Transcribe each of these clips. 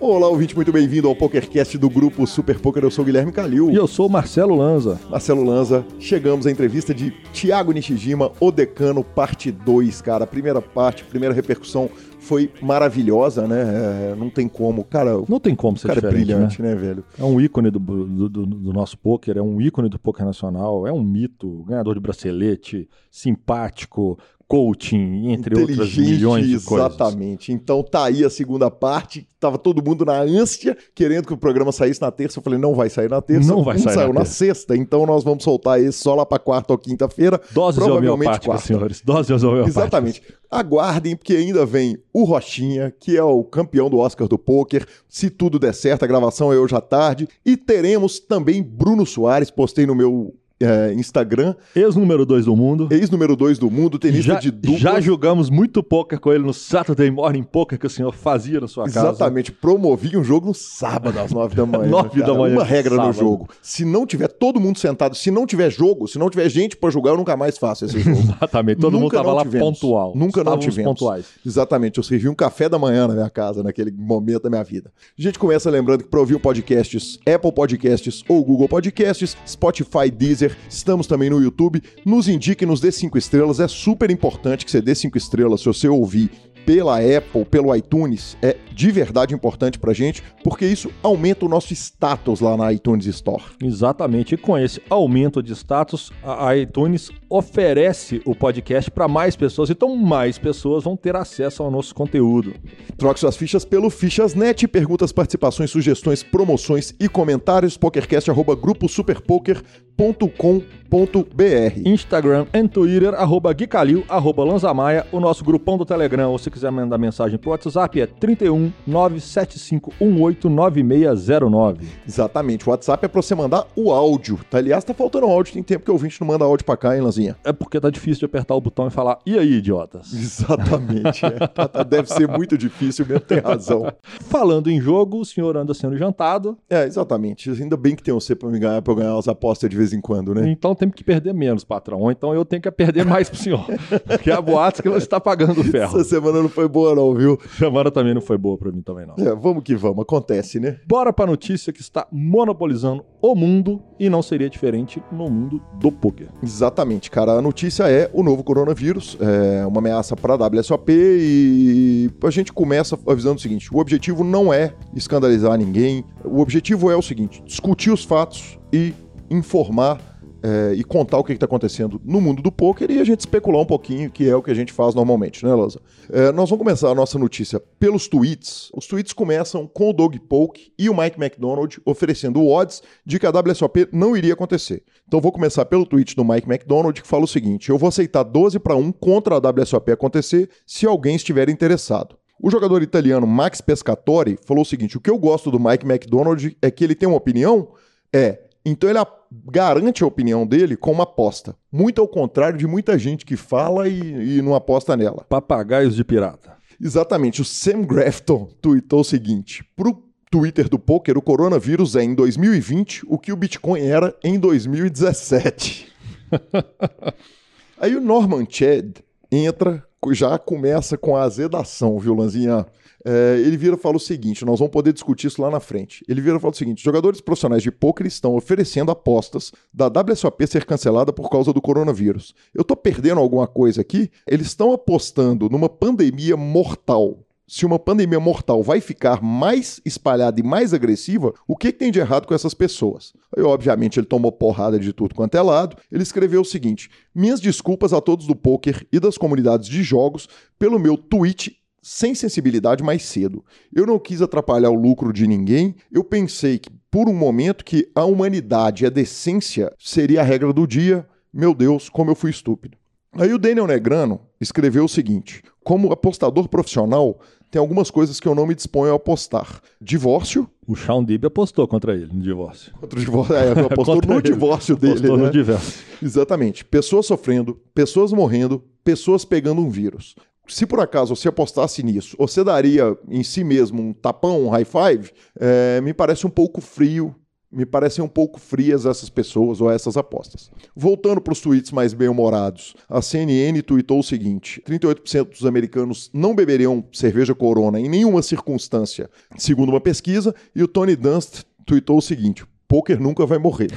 Olá, ouvinte, muito bem-vindo ao PokerCast do grupo Super Poker. Eu sou o Guilherme Calil. E eu sou o Marcelo Lanza. Marcelo Lanza, chegamos à entrevista de Thiago Nishijima, o Decano, parte 2, cara. Primeira parte, primeira repercussão foi maravilhosa, né? É, não tem como, cara. Não tem como ser cara é brilhante, né? né, velho? É um ícone do, do, do- do nosso poker, é um ícone do poker nacional, é um mito, ganhador de bracelete, simpático, coaching, entre outras milhões de coisas. exatamente. Então tá aí a segunda parte. Tava todo mundo na ânsia, querendo que o programa saísse na terça. Eu falei, não vai sair na terça. Não vai Um sair saiu na na terça. sexta. Então nós vamos soltar esse só lá pra quarta ou quinta-feira. Doses Provavelmente homeopáticas, quarta. senhores. Doses homeopáticas. Exatamente. Aguardem, porque ainda vem o Rochinha, que é o campeão do Oscar do Poker. Se tudo der certo, a gravação é hoje à tarde. E teremos também Bruno Soares, postei no meu eh, Instagram, Ex-número 2 do mundo. ex-número 2 do mundo, tenista Já, de duplas. já jogamos muito poker com ele no Saturday Morning Poker que o senhor fazia na sua casa. Exatamente, promovi um jogo no sábado às nove da manhã. Nove cara. da manhã Uma regra no sábado. jogo. Se não tiver todo mundo sentado, se não tiver jogo, se não tiver gente pra jogar, eu nunca mais faço esse jogo. Exatamente. Todo mundo Nunca tava não lá tivemos. pontual. Nunca não Estávamos tivemos. pontuais. Exatamente, eu servi um café da manhã na minha casa, naquele momento da minha vida. A gente começa lembrando que para ouvir podcasts, Apple Podcasts ou Google Podcasts, Spotify, Deezer, estamos também no YouTube. Nos indique, nos dê cinco estrelas. É super importante que você dê cinco estrelas se você ouvir pela Apple, pelo iTunes, é de verdade importante pra gente, porque isso aumenta o nosso status lá na iTunes Store. Exatamente. E com esse aumento de status, a a iTunes oferece o podcast para mais pessoas, então mais pessoas vão ter acesso ao nosso conteúdo. Troque suas fichas pelo Fichasnet, perguntas, participações, sugestões, promoções e comentários, pokercast.gruposuperpoker.com.br. Instagram e Twitter, arroba Guicalil, arroba Lanzamaia, o nosso grupão do Telegram, ou se quiser mandar mensagem pro WhatsApp é 31 975189609. Exatamente, o WhatsApp é pra você mandar o áudio. Tá, aliás, tá faltando áudio, tem tempo que o ouvinte não manda áudio pra cá, hein, É porque tá difícil de apertar o botão e falar, e aí, idiotas? Exatamente, é. Tá- tá- deve ser muito difícil mesmo, tem razão. Falando em jogo, o senhor anda sendo jantado, É, exatamente, ainda bem que tem você pra me ganhar, pra eu ganhar umas apostas de vez em quando, né? então temos que perder menos, patrão. Ou então eu tenho que perder mais pro senhor. Porque a boatos que você está pagando o ferro. Essa semana não foi boa não, viu? Semana também não foi boa pra mim também, não. É, vamos que vamos, acontece, né? Bora pra notícia que está monopolizando o mundo e não seria diferente no mundo do poker. Exatamente, cara. A notícia é o novo coronavírus, é uma ameaça para a WSOP e a gente começa avisando o seguinte: o objetivo não é escandalizar ninguém, o objetivo é o seguinte: discutir os fatos e informar. É, e contar o que está acontecendo no mundo do poker e a gente especular um pouquinho, que é o que a gente faz normalmente, né, Lanza? É, nós vamos começar a nossa notícia pelos tweets. Os tweets começam com o Doug Polk e o Mike McDonald oferecendo odds de que a WSOP não iria acontecer. Então vou começar pelo tweet do Mike McDonald que fala o seguinte: eu vou aceitar 12 para 1 contra a WSOP acontecer se alguém estiver interessado. O jogador italiano Max Pescatori falou o seguinte: o que eu gosto do Mike McDonald é que ele tem uma opinião? É. Então ele garante a opinião dele com uma aposta. Muito ao contrário de muita gente que fala e, e não aposta nela. Papagaios de pirata. Exatamente. O Sam Grafton tweetou o seguinte: pro Twitter do poker, o coronavírus é em 2020 o que o Bitcoin era em 2017. Aí o Norman Chad entra, já começa com a azedação, viu, Lanzinha? É, ele vira e fala o seguinte: nós vamos poder discutir isso lá na frente. Ele vira e fala o seguinte: jogadores profissionais de poker estão oferecendo apostas da WSOP ser cancelada por causa do coronavírus. Eu tô perdendo alguma coisa aqui? Eles estão apostando numa pandemia mortal. Se uma pandemia mortal vai ficar mais espalhada e mais agressiva, o que, que tem de errado com essas pessoas? Aí, obviamente, ele tomou porrada de tudo quanto é lado. Ele escreveu o seguinte: Minhas desculpas a todos do poker e das comunidades de jogos pelo meu tweet sem sensibilidade mais cedo. Eu não quis atrapalhar o lucro de ninguém. Eu pensei que, por um momento, que a humanidade e a decência seria a regra do dia. Meu Deus, como eu fui estúpido. Aí o Daniel Negrano escreveu o seguinte: Como apostador profissional, tem algumas coisas que eu não me disponho a apostar. Divórcio. O Sean Dib apostou contra ele no divórcio. Contra o divórcio. É, apostou no ele. divórcio dele. Apostou né? no divórcio. Exatamente. Pessoas sofrendo, pessoas morrendo, pessoas pegando um vírus. Se por acaso você apostasse nisso, você daria em si mesmo um tapão, um high five, é, me parece um pouco frio Me parecem um pouco frias essas pessoas ou essas apostas. Voltando para os tweets mais bem-humorados, a CNN tweetou o seguinte: 38% dos americanos não beberiam cerveja Corona em nenhuma circunstância, segundo uma pesquisa, e o Tony Dunst tweetou o seguinte: poker nunca vai morrer.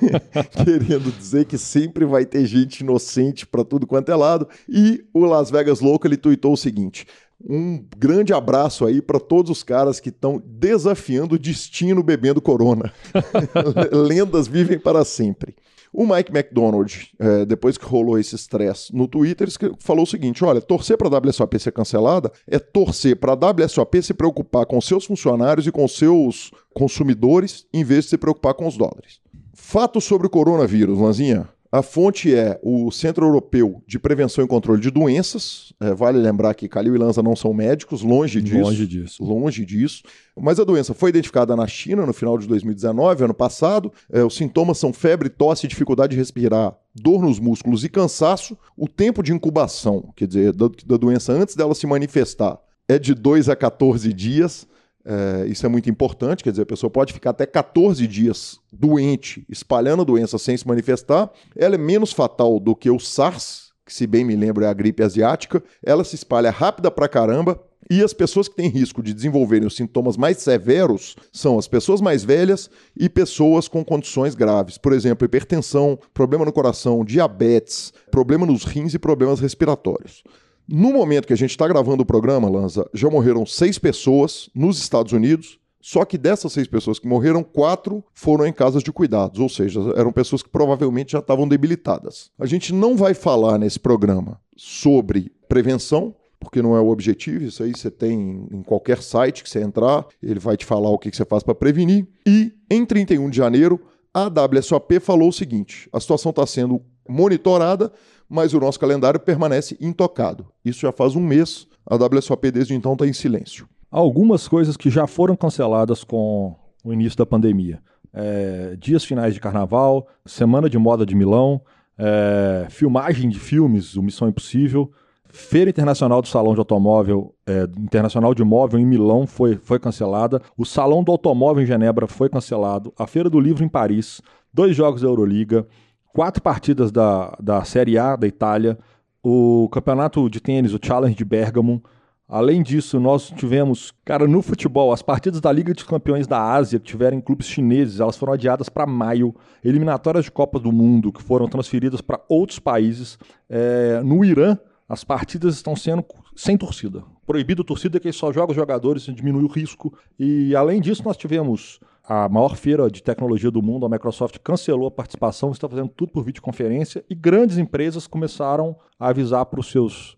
Querendo dizer que sempre vai ter gente inocente para tudo quanto é lado. E o Las Vegas Local ele tweetou o seguinte: um grande abraço aí para todos os caras que estão desafiando o destino bebendo corona. Lendas vivem para sempre. O Mike McDonald, é, depois que rolou esse estresse no Twitter, falou o seguinte: olha, torcer para a WSOP ser cancelada é torcer para a WSOP se preocupar com seus funcionários e com seus consumidores, em vez de se preocupar com os dólares. Fato sobre o coronavírus, Lanzinha. A fonte é o Centro Europeu de Prevenção e Controle de Doenças. É, vale lembrar que Calil e Lanza não são médicos, longe disso. Longe disso. Longe disso. Mas a doença foi identificada na China no final de 2019, ano passado. É, os sintomas são febre, tosse, dificuldade de respirar, dor nos músculos e cansaço. O tempo de incubação, quer dizer, da, da doença antes dela se manifestar, é de 2 a 14 dias. É, isso é muito importante, quer dizer, a pessoa pode ficar até 14 dias doente, espalhando a doença sem se manifestar. Ela é menos fatal do que o SARS, que, se bem me lembro, é a gripe asiática. Ela se espalha rápida pra caramba. E as pessoas que têm risco de desenvolverem os sintomas mais severos são as pessoas mais velhas e pessoas com condições graves. Por exemplo, hipertensão, problema no coração, diabetes, problema nos rins e problemas respiratórios. No momento que a gente está gravando o programa, Lanza, já morreram seis pessoas nos Estados Unidos. Só que dessas seis pessoas que morreram, quatro foram em casas de cuidados, ou seja, eram pessoas que provavelmente já estavam debilitadas. A gente não vai falar nesse programa sobre prevenção, porque não é o objetivo. Isso aí você tem em qualquer site que você entrar, ele vai te falar o que você faz para prevenir. E em 31 de janeiro, a WSOP falou o seguinte: a situação está sendo monitorada mas o nosso calendário permanece intocado. Isso já faz um mês, a WSOP desde então está em silêncio. Algumas coisas que já foram canceladas com o início da pandemia. É, dias finais de carnaval, Semana de Moda de Milão, é, filmagem de filmes, o Missão Impossível, Feira Internacional do Salão de Automóvel, é, Internacional de Móvel em Milão foi, foi cancelada, o Salão do Automóvel em Genebra foi cancelado, a Feira do Livro em Paris, dois jogos da Euroliga, quatro partidas da, da Série A da Itália, o campeonato de tênis, o Challenge de Bergamo. Além disso, nós tivemos, cara, no futebol, as partidas da Liga de Campeões da Ásia, que tiveram clubes chineses, elas foram adiadas para maio. Eliminatórias de Copa do Mundo, que foram transferidas para outros países. É, no Irã, as partidas estão sendo sem torcida. Proibido torcida, que só joga os jogadores, diminui o risco. E além disso, nós tivemos a maior feira de tecnologia do mundo, a Microsoft cancelou a participação, está fazendo tudo por videoconferência e grandes empresas começaram a avisar para os seus,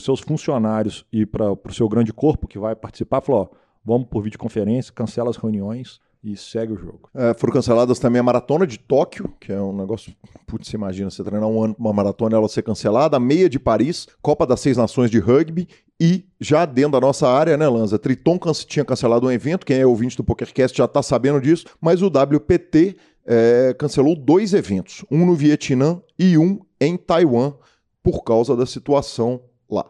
seus funcionários e para o seu grande corpo que vai participar, falou, ó, vamos por videoconferência, cancela as reuniões, e segue o jogo. É, foram canceladas também a maratona de Tóquio, que é um negócio. Putz, você imagina você treinar um ano uma maratona ela ser cancelada, a meia de Paris, Copa das Seis Nações de Rugby e já dentro da nossa área, né, Lanza? Triton tinha cancelado um evento, quem é ouvinte do PokerCast já está sabendo disso, mas o WPT é, cancelou dois eventos, um no Vietnã e um em Taiwan, por causa da situação lá.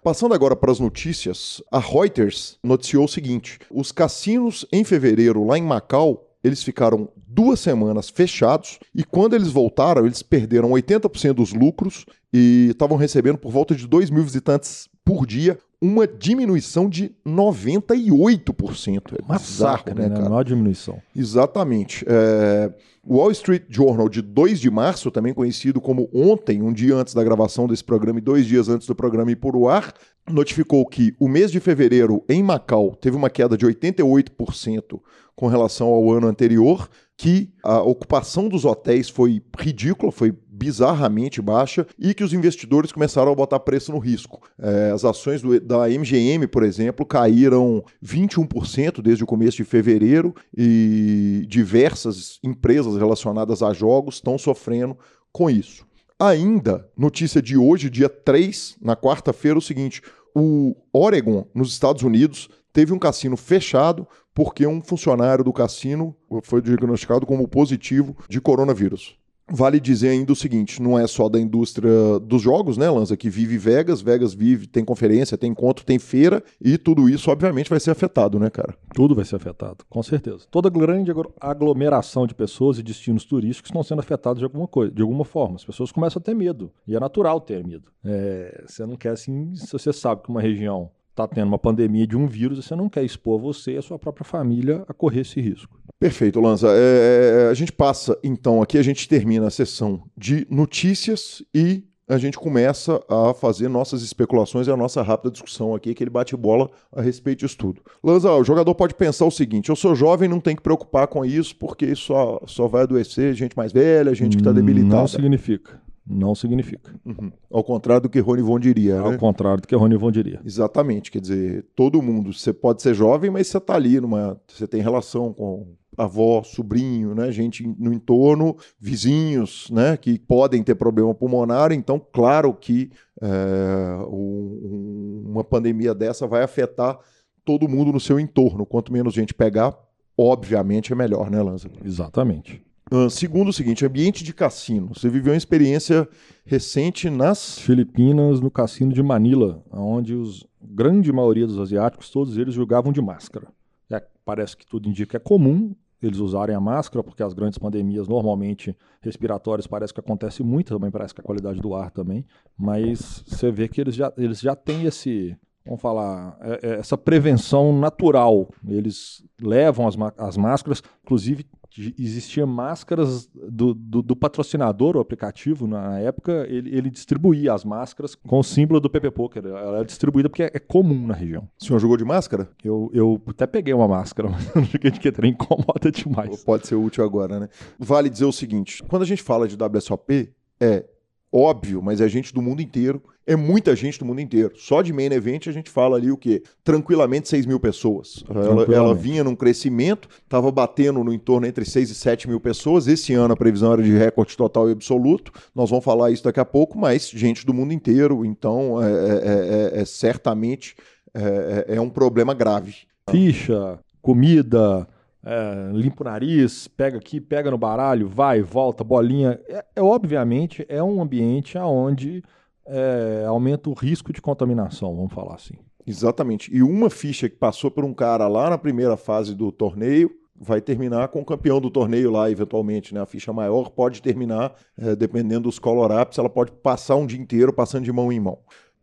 Passando agora para as notícias, a Reuters noticiou o seguinte: os cassinos em fevereiro lá em Macau eles ficaram duas semanas fechados e quando eles voltaram, eles perderam 80% dos lucros e estavam recebendo por volta de 2 mil visitantes por dia, uma diminuição de 98%. É Massacre, bizarro, né, cara? Maior diminuição. Exatamente. É... O Wall Street Journal, de 2 de março, também conhecido como ontem, um dia antes da gravação desse programa e dois dias antes do programa ir por o ar, notificou que o mês de fevereiro em Macau teve uma queda de 88% com relação ao ano anterior, que a ocupação dos hotéis foi ridícula, foi bizarramente baixa e que os investidores começaram a botar preço no risco. É, as ações do, da MGM, por exemplo, caíram 21% desde o começo de fevereiro e diversas empresas relacionadas a jogos estão sofrendo com isso. Ainda, notícia de hoje, dia 3, na quarta-feira, o seguinte: o Oregon, nos Estados Unidos, teve um cassino fechado porque um funcionário do cassino foi diagnosticado como positivo de coronavírus. Vale dizer ainda o seguinte: não é só da indústria dos jogos, né, Lanza, que vive Vegas, Vegas vive, tem conferência, tem encontro, tem feira, e tudo isso, obviamente, vai ser afetado, né, cara? Tudo vai ser afetado, com certeza. Toda grande aglomeração de pessoas e destinos turísticos estão sendo afetados de alguma coisa, de alguma forma. As pessoas começam a ter medo. E é natural ter medo. É, você não quer assim, se você sabe que uma região está tendo uma pandemia de um vírus, você não quer expor você e a sua própria família a correr esse risco. Perfeito, Lanza. É, é, a gente passa, então, aqui a gente termina a sessão de notícias e a gente começa a fazer nossas especulações e a nossa rápida discussão aqui, aquele bate-bola a respeito disso tudo. Lanza, o jogador pode pensar o seguinte: eu sou jovem, não tem que preocupar com isso, porque isso só, só vai adoecer gente mais velha, gente que está debilitada. Não significa não significa. Uhum. Ao contrário do que Rony Von diria, Ao né? contrário do que Rony Von diria. Exatamente, quer dizer, todo mundo, você pode ser jovem, mas você está ali numa, você tem relação com avó, sobrinho, né, gente no entorno, vizinhos, né, que podem ter problema pulmonar, então claro que é, um, uma pandemia dessa vai afetar todo mundo no seu entorno, quanto menos gente pegar, obviamente é melhor, né, Lanza? Exatamente. Uh, segundo o seguinte, ambiente de cassino. Você viveu uma experiência recente nas Filipinas, no cassino de Manila, onde os grande maioria dos asiáticos, todos eles jogavam de máscara. É, parece que tudo indica que é comum eles usarem a máscara, porque as grandes pandemias normalmente respiratórias parece que acontece muito, também parece que a qualidade do ar também, mas você vê que eles já, eles já têm esse, vamos falar, é, é, essa prevenção natural. Eles levam as, as máscaras, inclusive existia máscaras do, do, do, patrocinador, o aplicativo, na época, ele, ele, distribuía as máscaras com o símbolo do PP Poker. Ela era distribuída porque é, é, comum na região. O senhor jogou de máscara? Eu, eu até peguei uma máscara, mas não joguei de que incomoda demais. Pode ser útil agora, né? Vale dizer o seguinte: quando a gente fala de WSOP, é óbvio, mas é gente do mundo inteiro. É muita gente do mundo inteiro. Só de main event a gente fala ali o quê? Tranquilamente 6 mil pessoas. Ela, ela vinha num crescimento, estava batendo no entorno entre 6 e 7 mil pessoas. Esse ano a previsão era de recorde total e absoluto. Nós vamos falar isso daqui a pouco, mas gente do mundo inteiro. Então, é, é, é, é certamente é, é um problema grave. Ficha, comida, é, limpa o nariz, pega aqui, pega no baralho, vai, volta, bolinha. É, é obviamente é um ambiente onde é, aumenta o risco de contaminação, vamos falar assim. Exatamente. E uma ficha que passou por um cara lá na primeira fase do torneio vai terminar com o campeão do torneio lá, eventualmente. Né? A ficha maior pode terminar, é, dependendo dos color-ups, ela pode passar um dia inteiro passando de mão em mão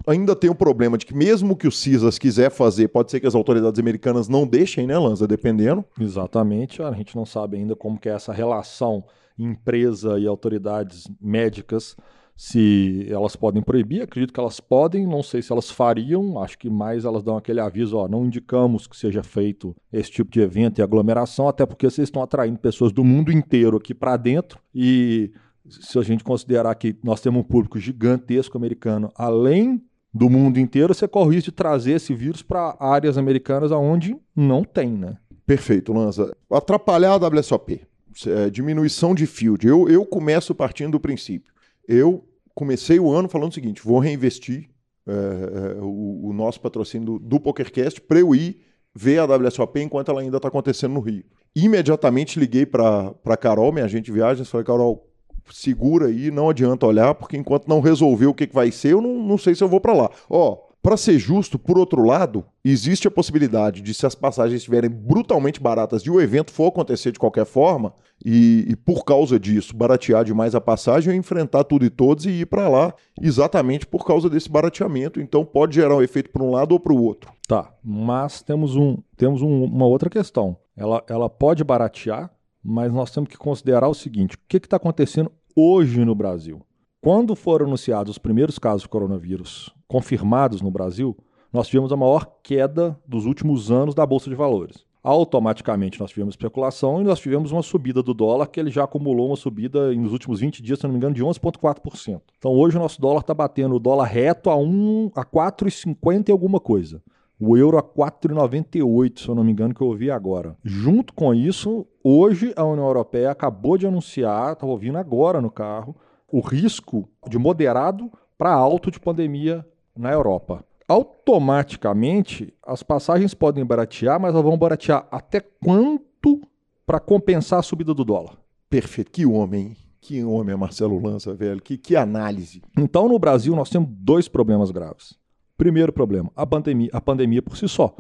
ainda tem o problema de que mesmo que o CISAS quiser fazer, pode ser que as autoridades americanas não deixem, né, Lanza, dependendo. Exatamente, a gente não sabe ainda como que é essa relação empresa e autoridades médicas, se elas podem proibir, acredito que elas podem, não sei se elas fariam, acho que mais elas dão aquele aviso, ó, não indicamos que seja feito esse tipo de evento e aglomeração, até porque vocês estão atraindo pessoas do mundo inteiro aqui para dentro e se a gente considerar que nós temos um público gigantesco americano, além do mundo inteiro, você corre o risco de trazer esse vírus para áreas americanas onde não tem, né? Perfeito, Lanza. Atrapalhar a WSOP, é, diminuição de field. Eu, eu começo partindo do princípio. Eu comecei o ano falando o seguinte: vou reinvestir é, é, o, o, nosso patrocínio do, do PokerCast para eu ir ver a WSOP enquanto ela ainda está acontecendo no Rio. Imediatamente liguei para Carol, minha agente de viagens, falei: Carol, segura aí, não adianta olhar, porque enquanto não resolver o que, que vai ser, eu não, não sei se eu vou para lá. Ó, para ser justo, por outro lado, existe a possibilidade de, se as passagens estiverem brutalmente baratas e o evento for acontecer de qualquer forma, e, e por causa disso baratear demais a passagem, eu enfrentar tudo e todos e ir para lá exatamente por causa desse barateamento. Então pode gerar um efeito para um lado ou para o outro. Tá, mas temos, um, temos um, uma outra questão. Ela, ela pode baratear, mas nós temos que considerar o seguinte: o que está acontecendo hoje no Brasil? Quando foram anunciados os primeiros casos de coronavírus confirmados no Brasil, nós tivemos a maior queda dos últimos anos da Bolsa de Valores. Automaticamente nós tivemos especulação e nós tivemos uma subida do dólar, que ele já acumulou uma subida nos últimos 20 dias, se não me engano, de 11,4%. Então hoje o nosso dólar está batendo o dólar reto a, um, a 4,50 e alguma coisa. O euro a 4,98, se eu não me engano, que eu ouvi agora. Junto com isso, hoje a União Europeia acabou de anunciar, estava ouvindo agora no carro, o risco de moderado para alto de pandemia na Europa. Automaticamente, as passagens podem baratear, mas elas vão baratear até quanto para compensar a subida do dólar? Perfeito. Que homem, Que homem é Marcelo Lança, velho. Que, que análise. Então, no Brasil, nós temos dois problemas graves. Primeiro problema, a pandemia, a pandemia por si só.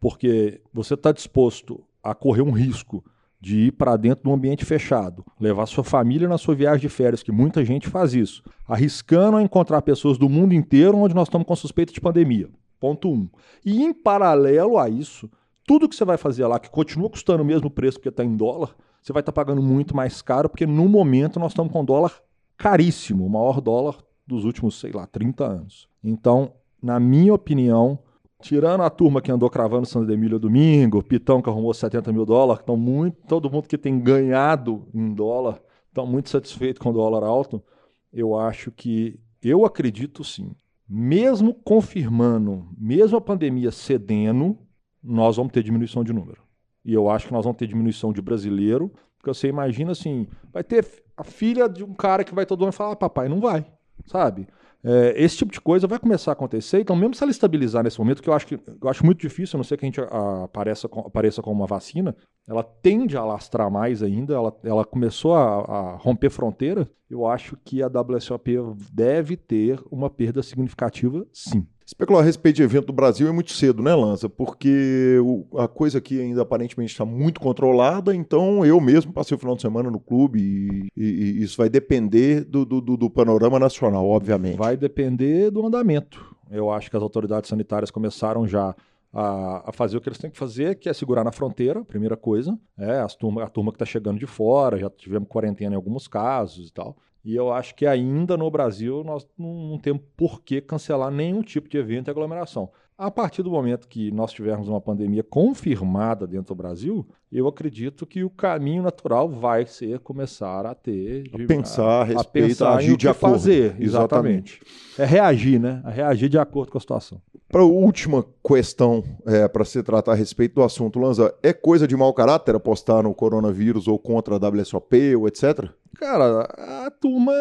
Porque você está disposto a correr um risco de ir para dentro de um ambiente fechado, levar sua família na sua viagem de férias, que muita gente faz isso, arriscando a encontrar pessoas do mundo inteiro onde nós estamos com suspeita de pandemia. Ponto um. E em paralelo a isso, tudo que você vai fazer lá, que continua custando o mesmo preço porque está em dólar, você vai estar tá pagando muito mais caro, porque no momento nós estamos com dólar caríssimo, o maior dólar dos últimos, sei lá, 30 anos. Então, na minha opinião, tirando a turma que andou cravando Santa Emília domingo, Pitão que arrumou 70 mil dólares, estão muito, todo mundo que tem ganhado em dólar, estão muito satisfeito com o dólar alto, eu acho que, eu acredito sim, mesmo confirmando, mesmo a pandemia cedendo, nós vamos ter diminuição de número. E eu acho que nós vamos ter diminuição de brasileiro, porque você imagina assim, vai ter a filha de um cara que vai todo ano falar, ah, papai, não vai, sabe? É, esse tipo de coisa vai começar a acontecer. Então, mesmo se ela estabilizar nesse momento, que eu acho, que, eu acho muito difícil, a não ser que a gente apareça, apareça com uma vacina, ela tende a alastrar mais ainda. Ela, ela começou a, a romper fronteira. Eu acho que a WSOP deve ter uma perda significativa, sim. Especular a respeito de evento do Brasil é muito cedo, né, Lança? Porque o, a coisa aqui ainda aparentemente está muito controlada, então eu mesmo passei o final de semana no clube e, e, e isso vai depender do, do, do, panorama nacional, obviamente. Vai depender do andamento. Eu acho que as autoridades sanitárias começaram já a, a, fazer o que eles têm que fazer, que é segurar na fronteira, primeira coisa. É, as turma, a turma que está chegando de fora, já tivemos quarentena em alguns casos e tal. E eu acho que ainda no Brasil nós não, temos por que cancelar nenhum tipo de evento e aglomeração. A partir do momento que nós tivermos uma pandemia confirmada dentro do Brasil, eu acredito que o caminho natural vai ser começar a ter de, a pensar a, a respeito, a pensar agir de acordo. fazer, exatamente. exatamente. É reagir, né? É reagir de acordo com a situação. Para a última questão é, para se tratar a respeito do assunto, Lanza, é coisa de mau caráter apostar no coronavírus ou contra a WSOP ou etc? Cara, a turma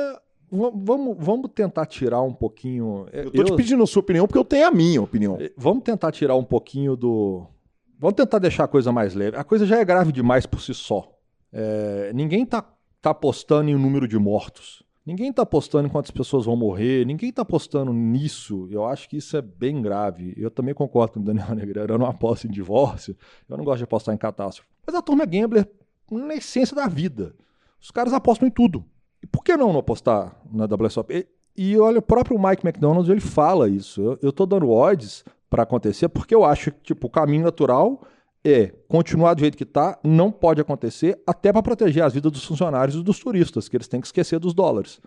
vamos, vamos tentar tirar um pouquinho. Eu tô eu, te pedindo a sua opinião porque eu tenho a minha opinião. Eh, vamos tentar tirar um pouquinho do. Vamos tentar deixar a coisa mais leve. A coisa já é grave demais por si só. É, ninguém tá, tá apostando em um número de mortos. Ninguém está apostando em quantas pessoas vão morrer, ninguém está apostando nisso. Eu acho que isso é bem grave. Eu também concordo com o Daniel Negreira, eu não aposto em divórcio, eu não gosto de apostar em catástrofe. Mas a turma é gambler na essência da vida. Os caras apostam em tudo. E por que não, não apostar na WSOP? E, e olha, o próprio Mike McDonald ele fala isso. Eu, tô dando odds para acontecer porque eu acho que tipo, o caminho natural é continuar do jeito que está, não pode acontecer, até para proteger as vidas dos funcionários e dos turistas, que eles têm que esquecer dos dólares.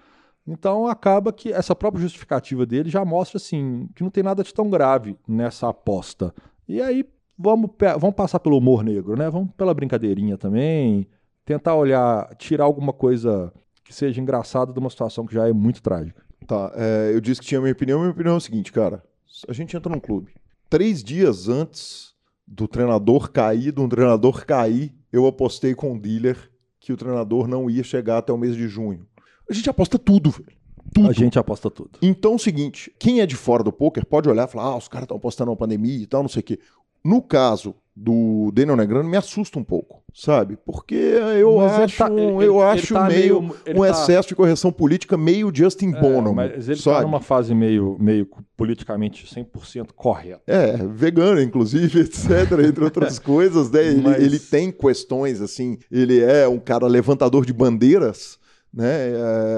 Então acaba que essa própria justificativa dele já mostra assim que não tem nada de tão grave nessa aposta. E aí vamos, vamos passar pelo humor negro, né? Vamos pela brincadeirinha também, tentar olhar, tirar alguma coisa que seja engraçada de uma situação que já é muito trágica. Tá, é, eu disse que tinha minha opinião. Minha opinião é o seguinte, cara. A gente entra num clube. Três dias antes do treinador cair, do treinador cair, eu apostei com o dealer que o treinador não ia chegar até o mês de junho. A gente aposta tudo, velho. Tudo. A gente aposta tudo. Então é o seguinte: quem é de fora do poker pode olhar e falar: ah, os caras estão apostando na pandemia e tal, não sei o quê. No caso do Daniel Negrano me assusta um pouco, sabe? Porque eu mas acho, tá, ele, eu ele, acho tá meio, meio um tá... excesso de correção política meio Justin é, Bono. Mas ele está numa fase meio, meio politicamente 100% correta. É, vegano, inclusive, etc., entre outras coisas, né? Ele, mas... ele tem questões, assim, ele é um cara levantador de bandeiras, né?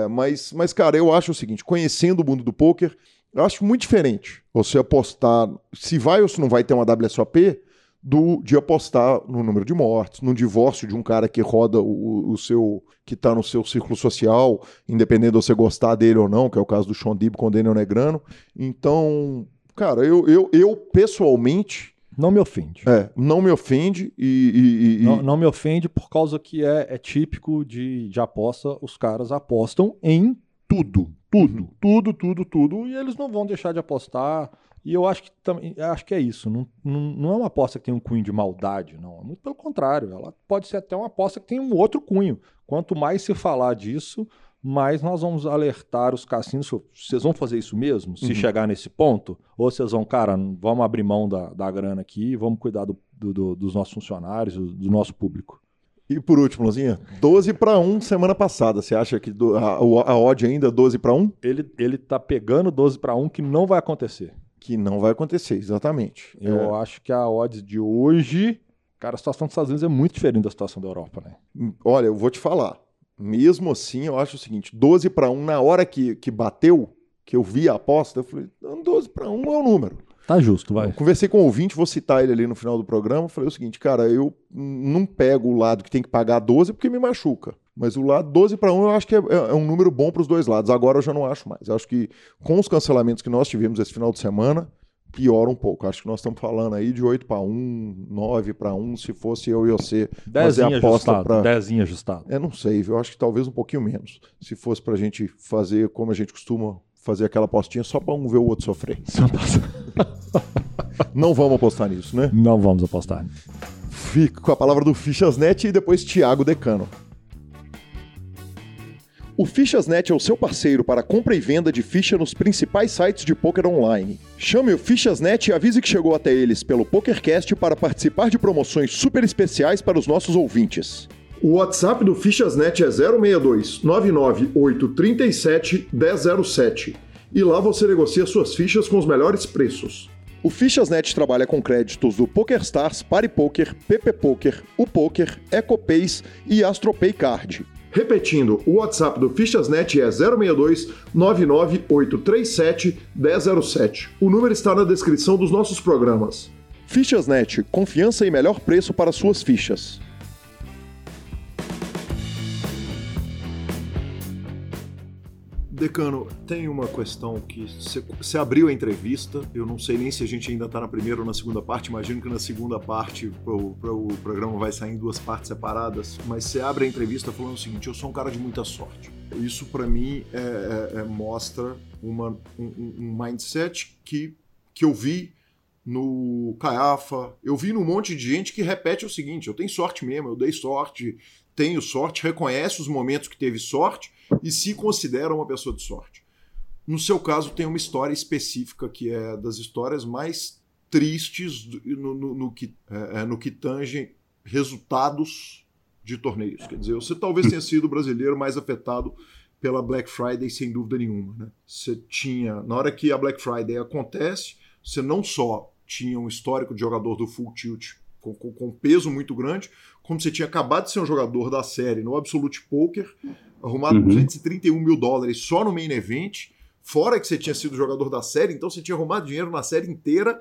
É, mas, mas, cara, eu acho o seguinte, conhecendo o mundo do poker, eu acho muito diferente você apostar se vai ou se não vai ter uma WSOP do, de apostar no número de mortes, no divórcio de um cara que roda o, o seu. que está no seu círculo social, independente de você gostar dele ou não, que é o caso do Sean Dib com o Daniel Negrano. Então, cara, eu, eu, eu pessoalmente. Não me ofende. É, não me ofende e. e, e não, não, me ofende por causa que é, é típico de, de aposta, os caras apostam em tudo. Tudo, uhum. tudo, tudo, tudo. E eles não vão deixar de apostar e eu acho que também acho que é isso. Não, não, não, é uma aposta que tem um cunho de maldade, não. É muito pelo contrário. Ela pode ser até uma aposta que tem um outro cunho. Quanto mais se falar disso, mais nós vamos alertar os cassinos. Vocês vão fazer isso mesmo? Se uhum. chegar nesse ponto? Ou vocês vão, cara, vamos abrir mão da, da grana aqui, vamos cuidar do, do, do, dos nossos funcionários, do, do nosso público? E por último, Luzinha, 12 para 1 semana passada. Você acha que do, a, a odd ainda 12 para 1? Ele, ele tá pegando 12 para 1 que não vai acontecer. Que não vai acontecer, exatamente. Eu é. acho que a odds de hoje. Cara, a situação dos Estados Unidos é muito diferente da situação da Europa, né? Olha, eu vou te falar. Mesmo assim, eu acho o seguinte: 12 para 1, na hora que, que bateu, que eu vi a aposta, eu falei: 12 para 1 é o número. Tá justo, vai. Eu conversei com o ouvinte, vou citar ele ali no final do programa. Falei o seguinte, cara, eu não pego o lado que tem que pagar 12 porque me machuca. Mas o lado 12 para 1 eu acho que é, é, é um número bom para os dois lados. Agora eu já não acho mais. Eu acho que com os cancelamentos que nós tivemos esse final de semana, piora um pouco. Acho que nós estamos falando aí de 8 para 1, 9 para 1, se fosse eu e você fazer a aposta para 10 ajustado. É, não sei, eu acho que talvez um pouquinho menos. Se fosse para a gente fazer como a gente costuma fazer aquela apostinha só para um ver o outro sofrer. Não vamos apostar nisso, né? Não vamos apostar. Fico com a palavra do Fichasnet e depois Thiago Decano. O Fichasnet é o seu parceiro para compra e venda de ficha nos principais sites de poker online. Chame o Fichasnet e avise que chegou até eles pelo PokerCast para participar de promoções super especiais para os nossos ouvintes. O WhatsApp do Fichasnet é 062 99837 1007 e lá você negocia suas fichas com os melhores preços. O Fichasnet trabalha com créditos do PokerStars, PariPoker, PP Poker, o Poker, EcoPays e AstroPay Card. Repetindo, o WhatsApp do Fichasnet é 062 99837 1007. O número está na descrição dos nossos programas. Fichasnet, confiança e melhor preço para suas fichas. Decano, tem uma questão que você abriu a entrevista, eu não sei nem se a gente ainda está na primeira ou na segunda parte, imagino que na segunda parte o, o programa vai sair em duas partes separadas, mas você abre a entrevista falando o seguinte, eu sou um cara de muita sorte. Isso para mim é, é, é, mostra uma, um, um mindset que, que eu vi no Caiafa, eu vi num monte de gente que repete o seguinte: eu tenho sorte mesmo, eu dei sorte, tenho sorte, reconhece os momentos que teve sorte e se considera uma pessoa de sorte. No seu caso, tem uma história específica que é das histórias mais tristes no, no, no que, é, é, no que tange resultados de torneios. Quer dizer, você talvez tenha sido o brasileiro mais afetado pela Black Friday, sem dúvida nenhuma. Né? Você tinha, na hora que a Black Friday acontece, você não só tinha um histórico de jogador do Full Tilt com, com, com peso muito grande, como você tinha acabado de ser um jogador da série no Absolute Poker, arrumado uhum. 231 mil dólares só no main event, fora que você tinha sido jogador da série, então você tinha arrumado dinheiro na série inteira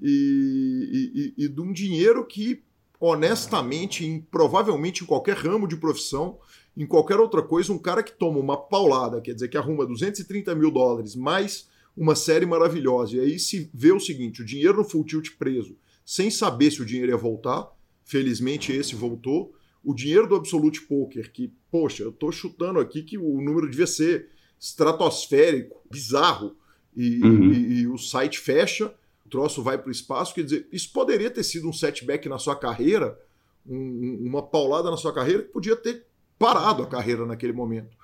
e, e, e de um dinheiro que, honestamente, em, provavelmente em qualquer ramo de profissão, em qualquer outra coisa, um cara que toma uma paulada, quer dizer, que arruma 230 mil dólares mais uma série maravilhosa, e aí se vê o seguinte: o dinheiro no full tilt preso, sem saber se o dinheiro ia voltar, felizmente esse voltou o dinheiro do Absolute Poker, que, poxa, eu tô chutando aqui que o número devia ser estratosférico, bizarro, e, uhum. e, e o site fecha, o troço vai para o espaço, quer dizer, isso poderia ter sido um setback na sua carreira, um, uma paulada na sua carreira que podia ter parado a carreira naquele momento.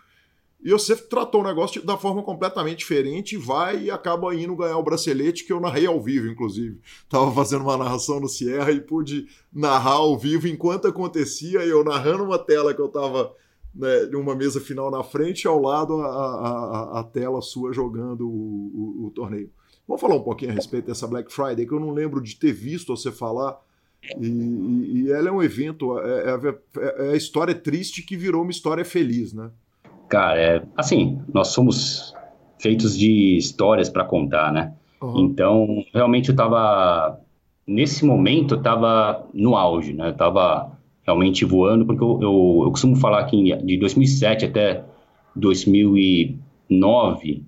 E você tratou o negócio da forma completamente diferente, vai e acaba indo ganhar o bracelete que eu narrei ao vivo, inclusive. Tava fazendo uma narração no Sierra e pude narrar ao vivo enquanto acontecia, eu narrando uma tela que eu tava né, uma mesa final na frente, ao lado a, a, a tela sua jogando o, o, o, torneio. Vamos falar um pouquinho a respeito dessa Black Friday, que eu não lembro de ter visto você falar. E, e, e ela é um evento, é, é, é a história triste que virou uma história feliz, né? Cara, é, assim, nós somos feitos de histórias para contar, né? Uhum. Então, realmente eu tava nesse momento eu tava no auge, né? Eu tava realmente voando porque eu, eu, eu costumo falar que de 2007 até 2009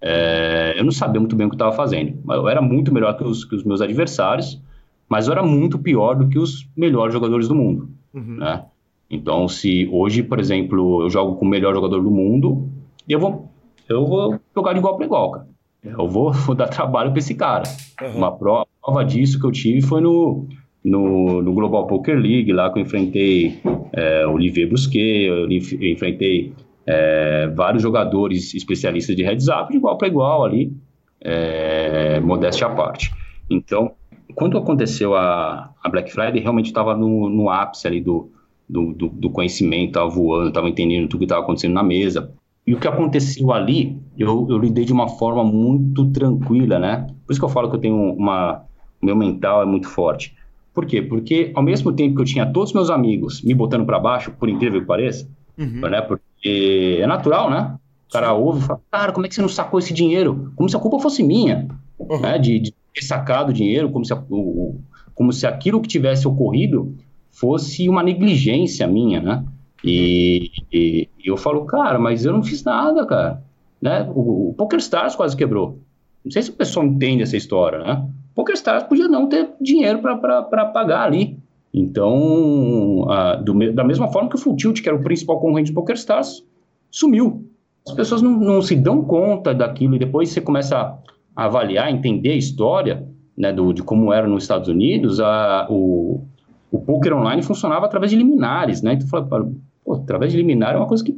é, eu não sabia muito bem o que eu estava fazendo. Eu era muito melhor que os, que os, meus adversários, mas eu era muito pior do que os melhores jogadores do mundo, uhum. né? Então, se hoje, por exemplo, eu jogo com o melhor jogador do mundo, eu vou, eu vou jogar de igual para igual, cara. Eu vou, vou dar trabalho para esse cara. Uhum. Uma prova disso que eu tive foi no, no, no, Global Poker League, lá que eu enfrentei é, Olivier Busquet, eu enfrentei é, vários jogadores especialistas de heads up, de igual para igual ali, é, modéstia à parte. Então, quando aconteceu a, a Black Friday, realmente estava no, no ápice ali do, do, do, do conhecimento, estava voando, estava entendendo tudo que estava acontecendo na mesa. E o que aconteceu ali, eu, eu lidei de uma forma muito tranquila, né? Por isso que eu falo que eu tenho uma. Meu mental é muito forte. Por quê? Porque ao mesmo tempo que eu tinha todos os meus amigos me botando para baixo, por incrível que pareça, uhum. né? Porque é natural, né? O cara ouve e fala, cara, como é que você não sacou esse dinheiro? Como se a culpa fosse minha, uhum. né? De, de, ter sacado o dinheiro, como se, a, o, como se aquilo que tivesse ocorrido fosse uma negligência minha, né? E, e, e, eu falo, cara, mas eu não fiz nada, cara. Né? O, o PokerStars quase quebrou. Não sei se o pessoal entende essa história, né? PokerStars podia não ter dinheiro para pagar ali. Então, a, do, da mesma forma que o Full Tilt, que era o principal concorrente do PokerStars, sumiu. As pessoas não, não, se dão conta daquilo e depois você começa a, a avaliar, entender a história né, do, de como era nos Estados Unidos, a, o, o poker online funcionava através de liminares, né? Então, fala, pô, através de liminar é uma coisa que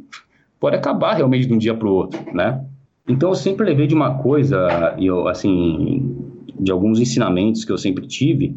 pode acabar realmente de um dia para o outro, né? Então, eu sempre levei de uma coisa, eu, assim, de alguns ensinamentos que eu sempre tive,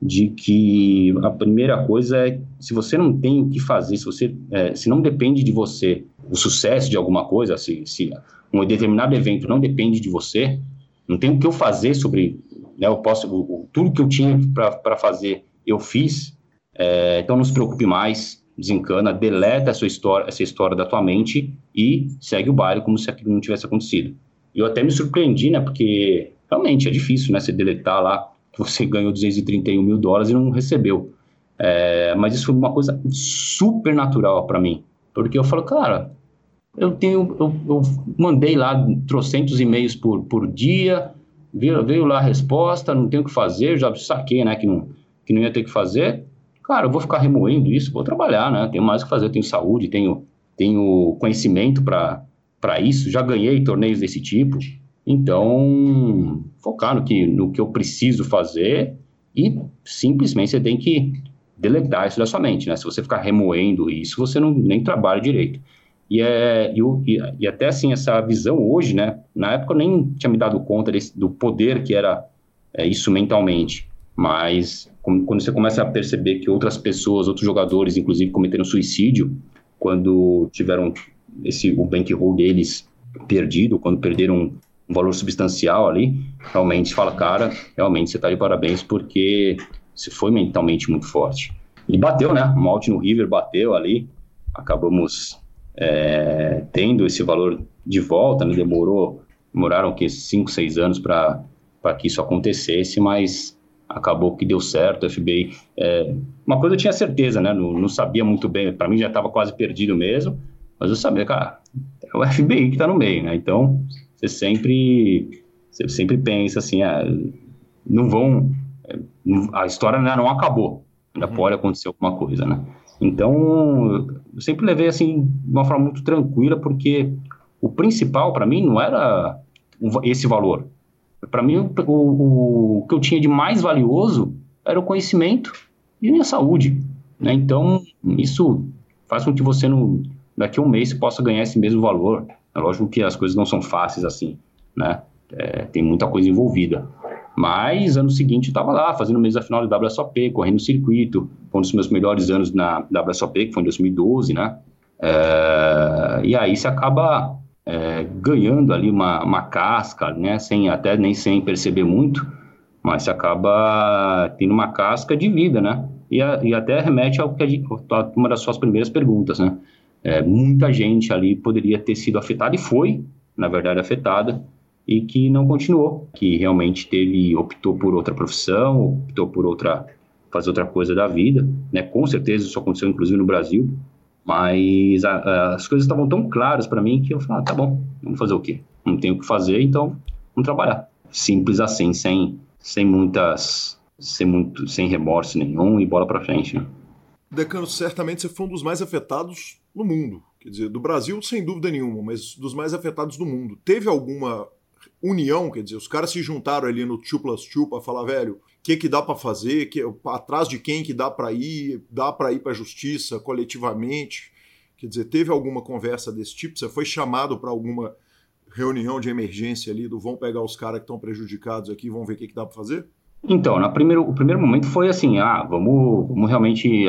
de que a primeira coisa é, se você não tem o que fazer, se você, é, se não depende de você o sucesso de alguma coisa, se, se um determinado evento não depende de você, não tem o que eu fazer sobre, né, eu posso, o, o, tudo que eu tinha para fazer, eu fiz, é, então não se preocupe mais, desencana, deleta essa história, essa história da tua mente e segue o baile como se aquilo não tivesse acontecido. Eu até me surpreendi, né, porque realmente é difícil, né, você deletar lá que você ganhou 231 mil dólares e não recebeu. É, mas isso foi uma coisa super natural para mim, porque eu falo, cara, eu tenho, eu, eu mandei lá trocentos e-mails por, por dia, veio, veio lá a resposta, não tenho o que fazer, já saquei, né, que não, que não ia ter que fazer. Cara, eu vou ficar remoendo isso, vou trabalhar, né, tenho mais o que fazer, tenho saúde, tenho, tenho conhecimento para isso, já ganhei torneios desse tipo, então focar no que, no que eu preciso fazer e simplesmente você tem que deletar isso da sua mente, né? Se você ficar remoendo isso, você não nem trabalha direito. E, é, e, e, até assim, essa visão hoje, né? Na época eu nem tinha me dado conta desse, do poder que era é, isso mentalmente. Mas quando você começa a perceber que outras pessoas, outros jogadores, inclusive, cometeram suicídio quando tiveram esse, o bankroll deles perdido, quando perderam um valor substancial ali, realmente fala, cara, realmente você está de parabéns porque você foi mentalmente muito forte. E bateu, né? O malte no River bateu ali, acabamos é, tendo esse valor de volta, né? demorou, demoraram que cinco, seis anos para que isso acontecesse, mas acabou que deu certo. O FBI, é, uma coisa eu tinha certeza, né? Não, não sabia muito bem, para mim já estava quase perdido mesmo, mas eu sabia, cara, é o FBI que está no meio, né? Então você sempre, você sempre pensa assim, ah, não vão, a história ainda não acabou, ainda uhum. pode acontecer alguma coisa, né? Então, eu sempre levei assim de uma forma muito tranquila, porque o principal para mim não era esse valor. Para mim, o, o, o, que eu tinha de mais valioso era o conhecimento e a minha saúde. Né? Então, isso faz com que você, no, daqui a um mês, possa ganhar esse mesmo valor. É lógico que as coisas não são fáceis assim, né? É, tem muita coisa envolvida. Mas ano seguinte eu estava lá, fazendo da final da WSOP, correndo circuito. Foi um dos meus melhores anos na WSOP, que foi em 2012, né? É, e aí você acaba é, ganhando ali uma, uma casca, né? Sem, até nem sem perceber muito, mas você acaba tendo uma casca de vida, né? E, a, e até remete ao que a gente, uma das suas primeiras perguntas, né? É, muita gente ali poderia ter sido afetada e foi, na verdade, afetada e que não continuou, que realmente teve optou por outra profissão, optou por outra fazer outra coisa da vida, né? Com certeza isso aconteceu inclusive no Brasil, mas a, a, as coisas estavam tão claras para mim que eu falei, ah, tá bom, vamos fazer o quê? Não tenho o que fazer, então vamos trabalhar. Simples assim, sem sem muitas sem muito sem remorso nenhum e bola para frente. Né? Decano, certamente você foi um dos mais afetados no mundo. Quer dizer, do Brasil, sem dúvida nenhuma, mas dos mais afetados do mundo. Teve alguma união, quer dizer, os caras se juntaram ali no 2 plus 2 para falar, velho, que que dá para fazer, que, atrás de quem que dá para ir, dá para ir para a justiça coletivamente. Quer dizer, teve alguma conversa desse tipo? Você foi chamado para alguma reunião de emergência ali do vão pegar os caras que estão prejudicados aqui, vão ver o que, que dá para fazer? Então, na primeiro, o primeiro momento foi assim, ah, vamos, vamos realmente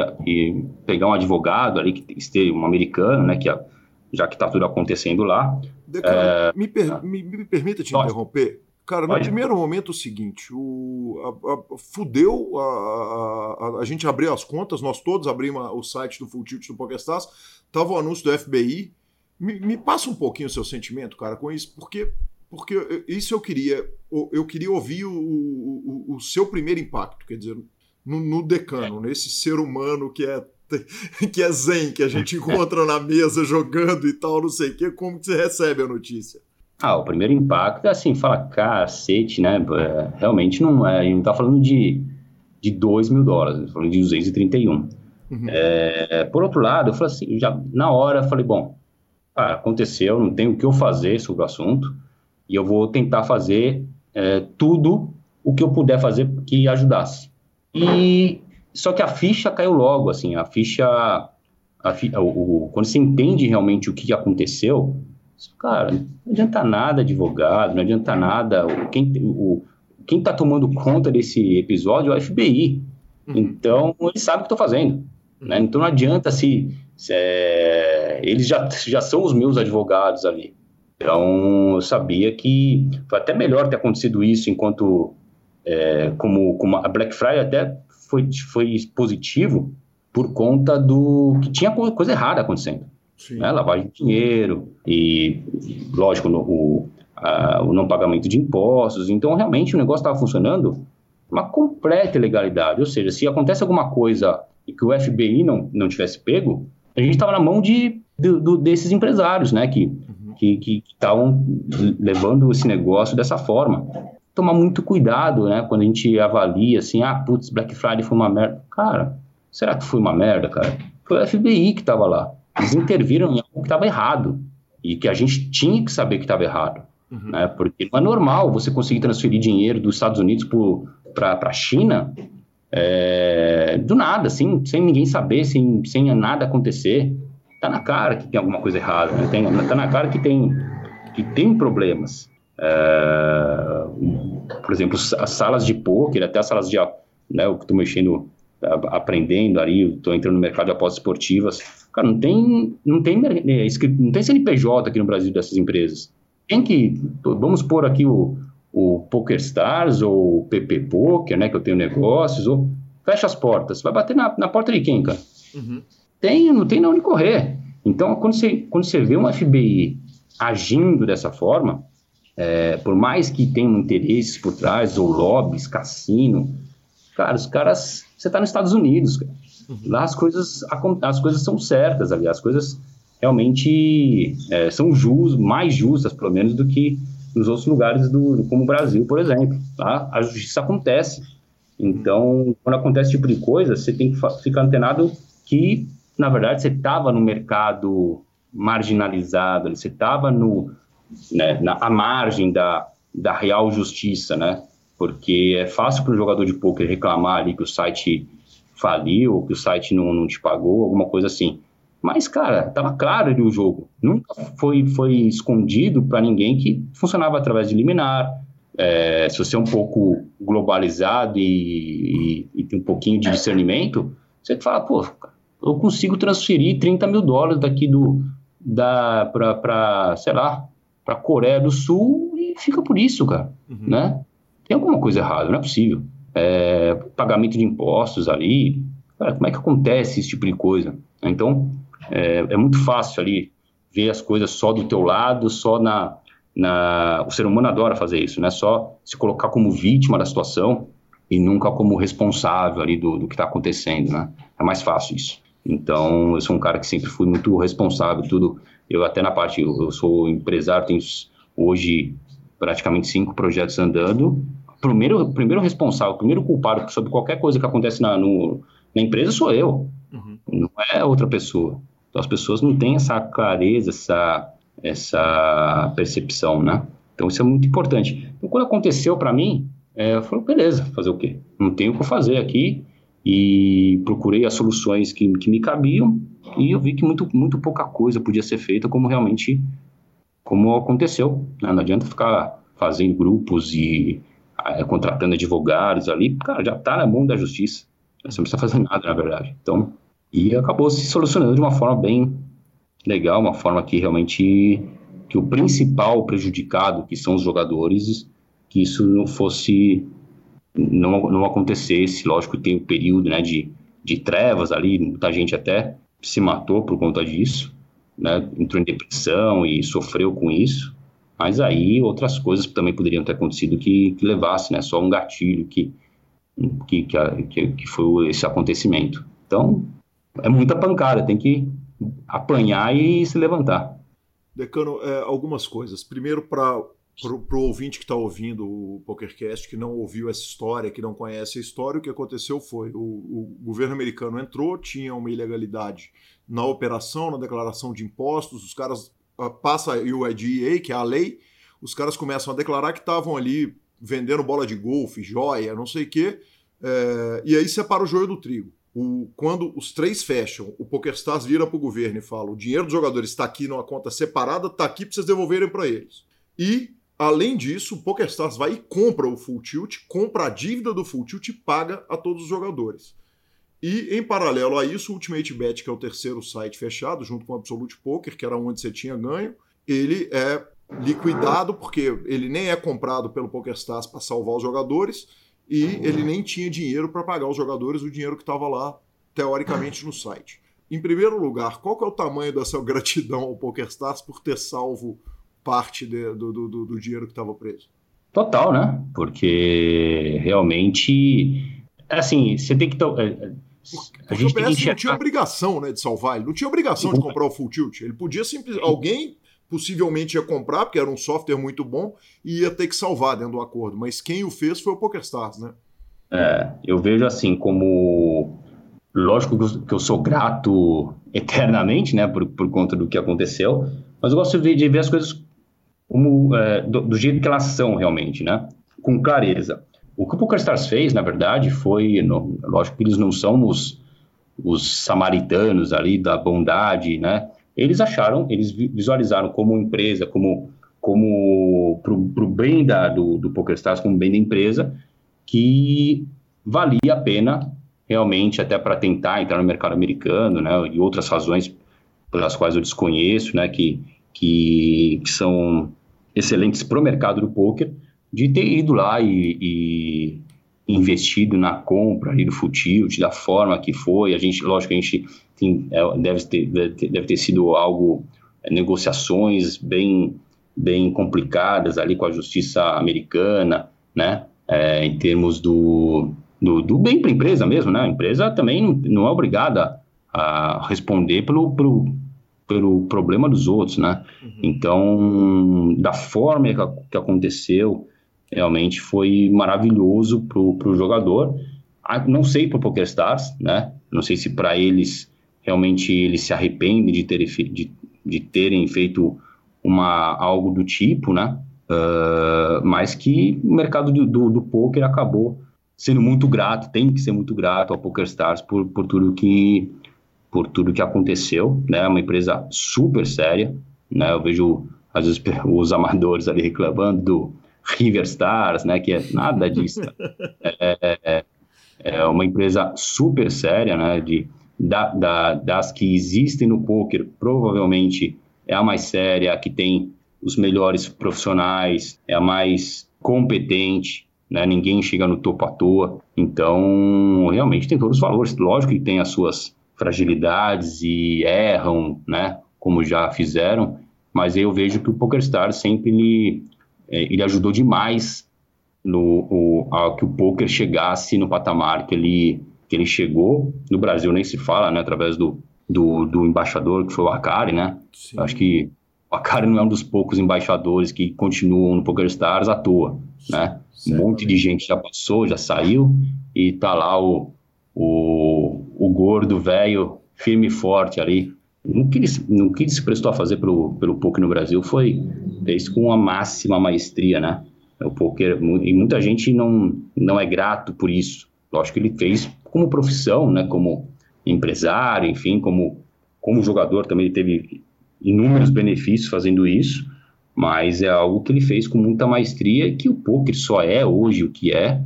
pegar um advogado ali que esteja um americano, né, que já que está tudo acontecendo lá. Deca, é... me, per, me, me, permita te Pode. interromper. Cara, no primeiro momento é o seguinte, o, a, a, fudeu, a, a, gente abriu as contas, nós todos abrimos o site do Full Tilt do PokerStars, tava o anúncio do FBI. Me, me passa um pouquinho o seu sentimento, cara, com isso, porque porque isso eu queria, eu queria ouvir o, o, o seu primeiro impacto, quer dizer, no, no, decano, nesse ser humano que é que é zen, que a gente encontra na mesa jogando e tal, não sei o que, como que você recebe a notícia? Ah, o primeiro impacto é assim, fala, cacete, né? É, realmente não é, a gente não tá falando de, de 2 mil dólares, falando de 231. Uhum. É, por outro lado, eu falei assim, já na hora, eu falei, bom, ah, aconteceu, não tem o que eu fazer sobre o assunto, e eu vou tentar fazer é, tudo o que eu puder fazer que ajudasse. E só que a ficha caiu logo, assim, a ficha, a fi, o, o, quando você entende realmente o que aconteceu, cara, não adianta nada advogado, não adianta nada, quem o, quem está tomando conta desse episódio é o FBI. Uhum. Então, eles sabem o que estou fazendo. Né? Então, não adianta se, se é, eles já, já são os meus advogados ali. Então, eu sabia que foi até melhor ter acontecido isso enquanto, é, como, como a Black Friday até foi, foi positivo por conta do que tinha coisa errada acontecendo. Né? Lavagem de dinheiro e, lógico, no, o, a, o não pagamento de impostos. Então, realmente, o negócio estava funcionando uma completa ilegalidade. Ou seja, se acontece alguma coisa e que o FBI não, não tivesse pego, a gente estava na mão de, de, de, desses empresários, né? Que que estavam levando esse negócio dessa forma. Tomar muito cuidado, né? Quando a gente avalia assim, ah, putz, Black Friday foi uma merda. Cara, será que foi uma merda, cara? Foi o FBI que estava lá. Eles interviram em algo que estava errado e que a gente tinha que saber que estava errado. Uhum. Né? Porque não é normal você conseguir transferir dinheiro dos Estados Unidos para a China é, do nada, assim, sem ninguém saber, sem, sem nada acontecer tá na cara que tem alguma coisa errada, né? Tem, tá na cara que tem, que tem problemas. É, por exemplo, as salas de poker, até as salas de, né, eu estou mexendo, aprendendo ali, estou entrando no mercado de apostas esportivas, cara, não tem, não tem, né, não tem CNPJ aqui no Brasil dessas empresas. Tem que, vamos pôr aqui o, o PokerStars ou o PP Poker, né, que eu tenho negócios, ou fecha as portas, vai bater na, na porta de quem, cara? Uhum. Tem, não tem onde correr. Então, quando você, quando você vê um FBI agindo dessa forma, é, por mais que tenham interesses por trás, ou lobbies, cassino, cara, os caras. Você está nos Estados Unidos, cara. Uhum. Lá as coisas, as coisas são certas ali, as coisas realmente é, são just, mais justas, pelo menos, do que nos outros lugares, do, como o Brasil, por exemplo. Tá? A justiça acontece. Então, quando acontece esse tipo de coisa, você tem que ficar antenado que na verdade, você estava no mercado marginalizado, você estava no, né, na à margem da, da real justiça, né? Porque é fácil para o jogador de poker reclamar ali que o site faliu, ou que o site não, não te pagou, alguma coisa assim. Mas, cara, estava claro ali o jogo. Nunca foi, foi escondido para ninguém que funcionava através de liminar. É, se você é um pouco globalizado e, e, e, tem um pouquinho de discernimento, você fala, pô, eu consigo transferir 30 mil dólares daqui do da para sei lá para Coreia do Sul e fica por isso, cara, uhum. né? Tem alguma coisa errada, não é possível. É, pagamento de impostos ali, cara, como é que acontece esse tipo de coisa? Então é, é muito fácil ali ver as coisas só do teu lado, só na, na o ser humano adora fazer isso, né? Só se colocar como vítima da situação e nunca como responsável ali do, do que está acontecendo, né? É mais fácil isso. Então, eu sou um cara que sempre fui muito responsável, tudo. Eu até na parte, eu, eu sou empresário, tenho hoje praticamente cinco projetos andando. Primeiro, primeiro responsável, primeiro culpado sobre qualquer coisa que acontece na, no, na empresa sou eu, uhum. não é outra pessoa. Então, as pessoas não têm essa clareza, essa, essa percepção, né? Então, isso é muito importante. Então, quando aconteceu para mim, é, eu falei, beleza, fazer o quê? Não tenho o que fazer aqui, e procurei as soluções que, que me cabiam e eu vi que muito, muito pouca coisa podia ser feita como realmente como aconteceu. Né? Não adianta ficar fazendo grupos e contratando advogados ali, cara, já está na mão da justiça. Você não precisa fazer nada, na verdade. Então, e acabou se solucionando de uma forma bem legal, uma forma que realmente que o principal prejudicado, que são os jogadores, que isso não fosse não, não acontecesse. Lógico tem um período né, de, de trevas ali, muita gente até se matou por conta disso, né, entrou em depressão e sofreu com isso. Mas aí outras coisas também poderiam ter acontecido que, que levasse, né, só um gatilho que, que, que, que foi esse acontecimento. Então, é muita pancada, tem que apanhar e se levantar. Decano, é, algumas coisas. Primeiro, para o ouvinte que está ouvindo o PokerCast, que não ouviu essa história, que não conhece a história, o que aconteceu foi: o, o governo americano entrou, tinha uma ilegalidade na operação, na declaração de impostos, os caras passa o IDEA, que é a lei, os caras começam a declarar que estavam ali vendendo bola de golfe, joia, não sei o quê, é, e aí separa o joio do trigo. O, quando os três fecham, o PokerStars vira para o governo e fala: o dinheiro dos jogadores está aqui numa conta separada, está aqui para vocês devolverem para eles. E, além disso, o PokerStars vai e compra o Full Tilt, compra a dívida do Full Tilt e paga a todos os jogadores. E, em paralelo a isso, o Ultimate Bet, que é o terceiro site fechado, junto com o Absolute Poker, que era onde você tinha ganho, ele é liquidado porque ele nem é comprado pelo PokerStars para salvar os jogadores e ele nem tinha dinheiro para pagar os jogadores o dinheiro que estava lá, teoricamente, no site. Em primeiro lugar, qual é o tamanho dessa gratidão ao PokerStars por ter salvo parte de, do, do, do, dinheiro que estava preso? Total, né? Porque realmente, assim, você tem que... É, a gente o PS não tinha obrigação né, de salvar, ele não tinha obrigação de comprar o Full Tilt. Ele podia simplesmente. Alguém possivelmente ia comprar, porque era um software muito bom, e ia ter que salvar dentro do acordo. Mas quem o fez foi o PokerStars, né? É, eu vejo assim como. Lógico que eu sou grato eternamente, né, por, por conta do que aconteceu, mas eu gosto de ver, de ver as coisas como, é, do, do, jeito que elas são realmente, né, com clareza. O que o PokerStars fez, na verdade, foi, no, lógico que eles não são os, os samaritanos ali da bondade, né, eles acharam, eles visualizaram como empresa, como como para o bem da, do, do PokerStars, como bem da empresa, que valia a pena realmente até para tentar entrar no mercado americano, né, e outras razões pelas quais eu desconheço, né, que, que, que são excelentes para o mercado do poker, de ter ido lá e, e investido na compra ali do Futilt, da forma que foi. A gente, lógico, a gente tem, é, deve, ter, deve ter sido algo, é, negociações bem, bem complicadas ali com a justiça americana, né? É, em termos do, do, do bem para a empresa mesmo, né? A empresa também não, não é obrigada a responder pelo, pelo, pelo problema dos outros, né? Uhum. Então, da forma que, que aconteceu, realmente foi maravilhoso para o jogador. Não sei para o PokerStars, né? Não sei se para eles realmente eles se arrependem de, ter, de, de terem feito uma, algo do tipo, né? Uh, mas que o mercado do, do, do, poker acabou sendo muito grato, tem que ser muito grato ao PokerStars por, por tudo que por tudo que aconteceu, né? Uma empresa super séria, né? Eu vejo às vezes os amadores ali reclamando do River Stars, né? Que é nada disso. é, é, é uma empresa super séria, né? De da, da, das que existem no poker, provavelmente é a mais séria, a que tem os melhores profissionais, é a mais competente, né? Ninguém chega no topo à toa. Então, realmente tem todos os valores. Lógico que tem as suas fragilidades e erram, né? Como já fizeram, mas eu vejo que o PokerStars sempre é, ele ajudou demais no, o, a que o poker chegasse no patamar que ele que ele chegou, no Brasil nem se fala, né, através do, do, do embaixador, que foi o Akari, né? Sim. Acho que o Akari não é um dos poucos embaixadores que continuam no PokerStars à toa, né? Um monte de gente já passou, já saiu, e tá lá o, o, o gordo velho, firme e forte ali. No que, ele, no que ele se prestou a fazer pelo, pelo poker no Brasil foi fez com a máxima maestria, né? O poker, e muita gente não, não é grato por isso. Lógico que ele fez como profissão, né, como empresário, enfim, como, como jogador também teve inúmeros benefícios fazendo isso, mas é algo que ele fez com muita maestria e que o poker só é hoje o que é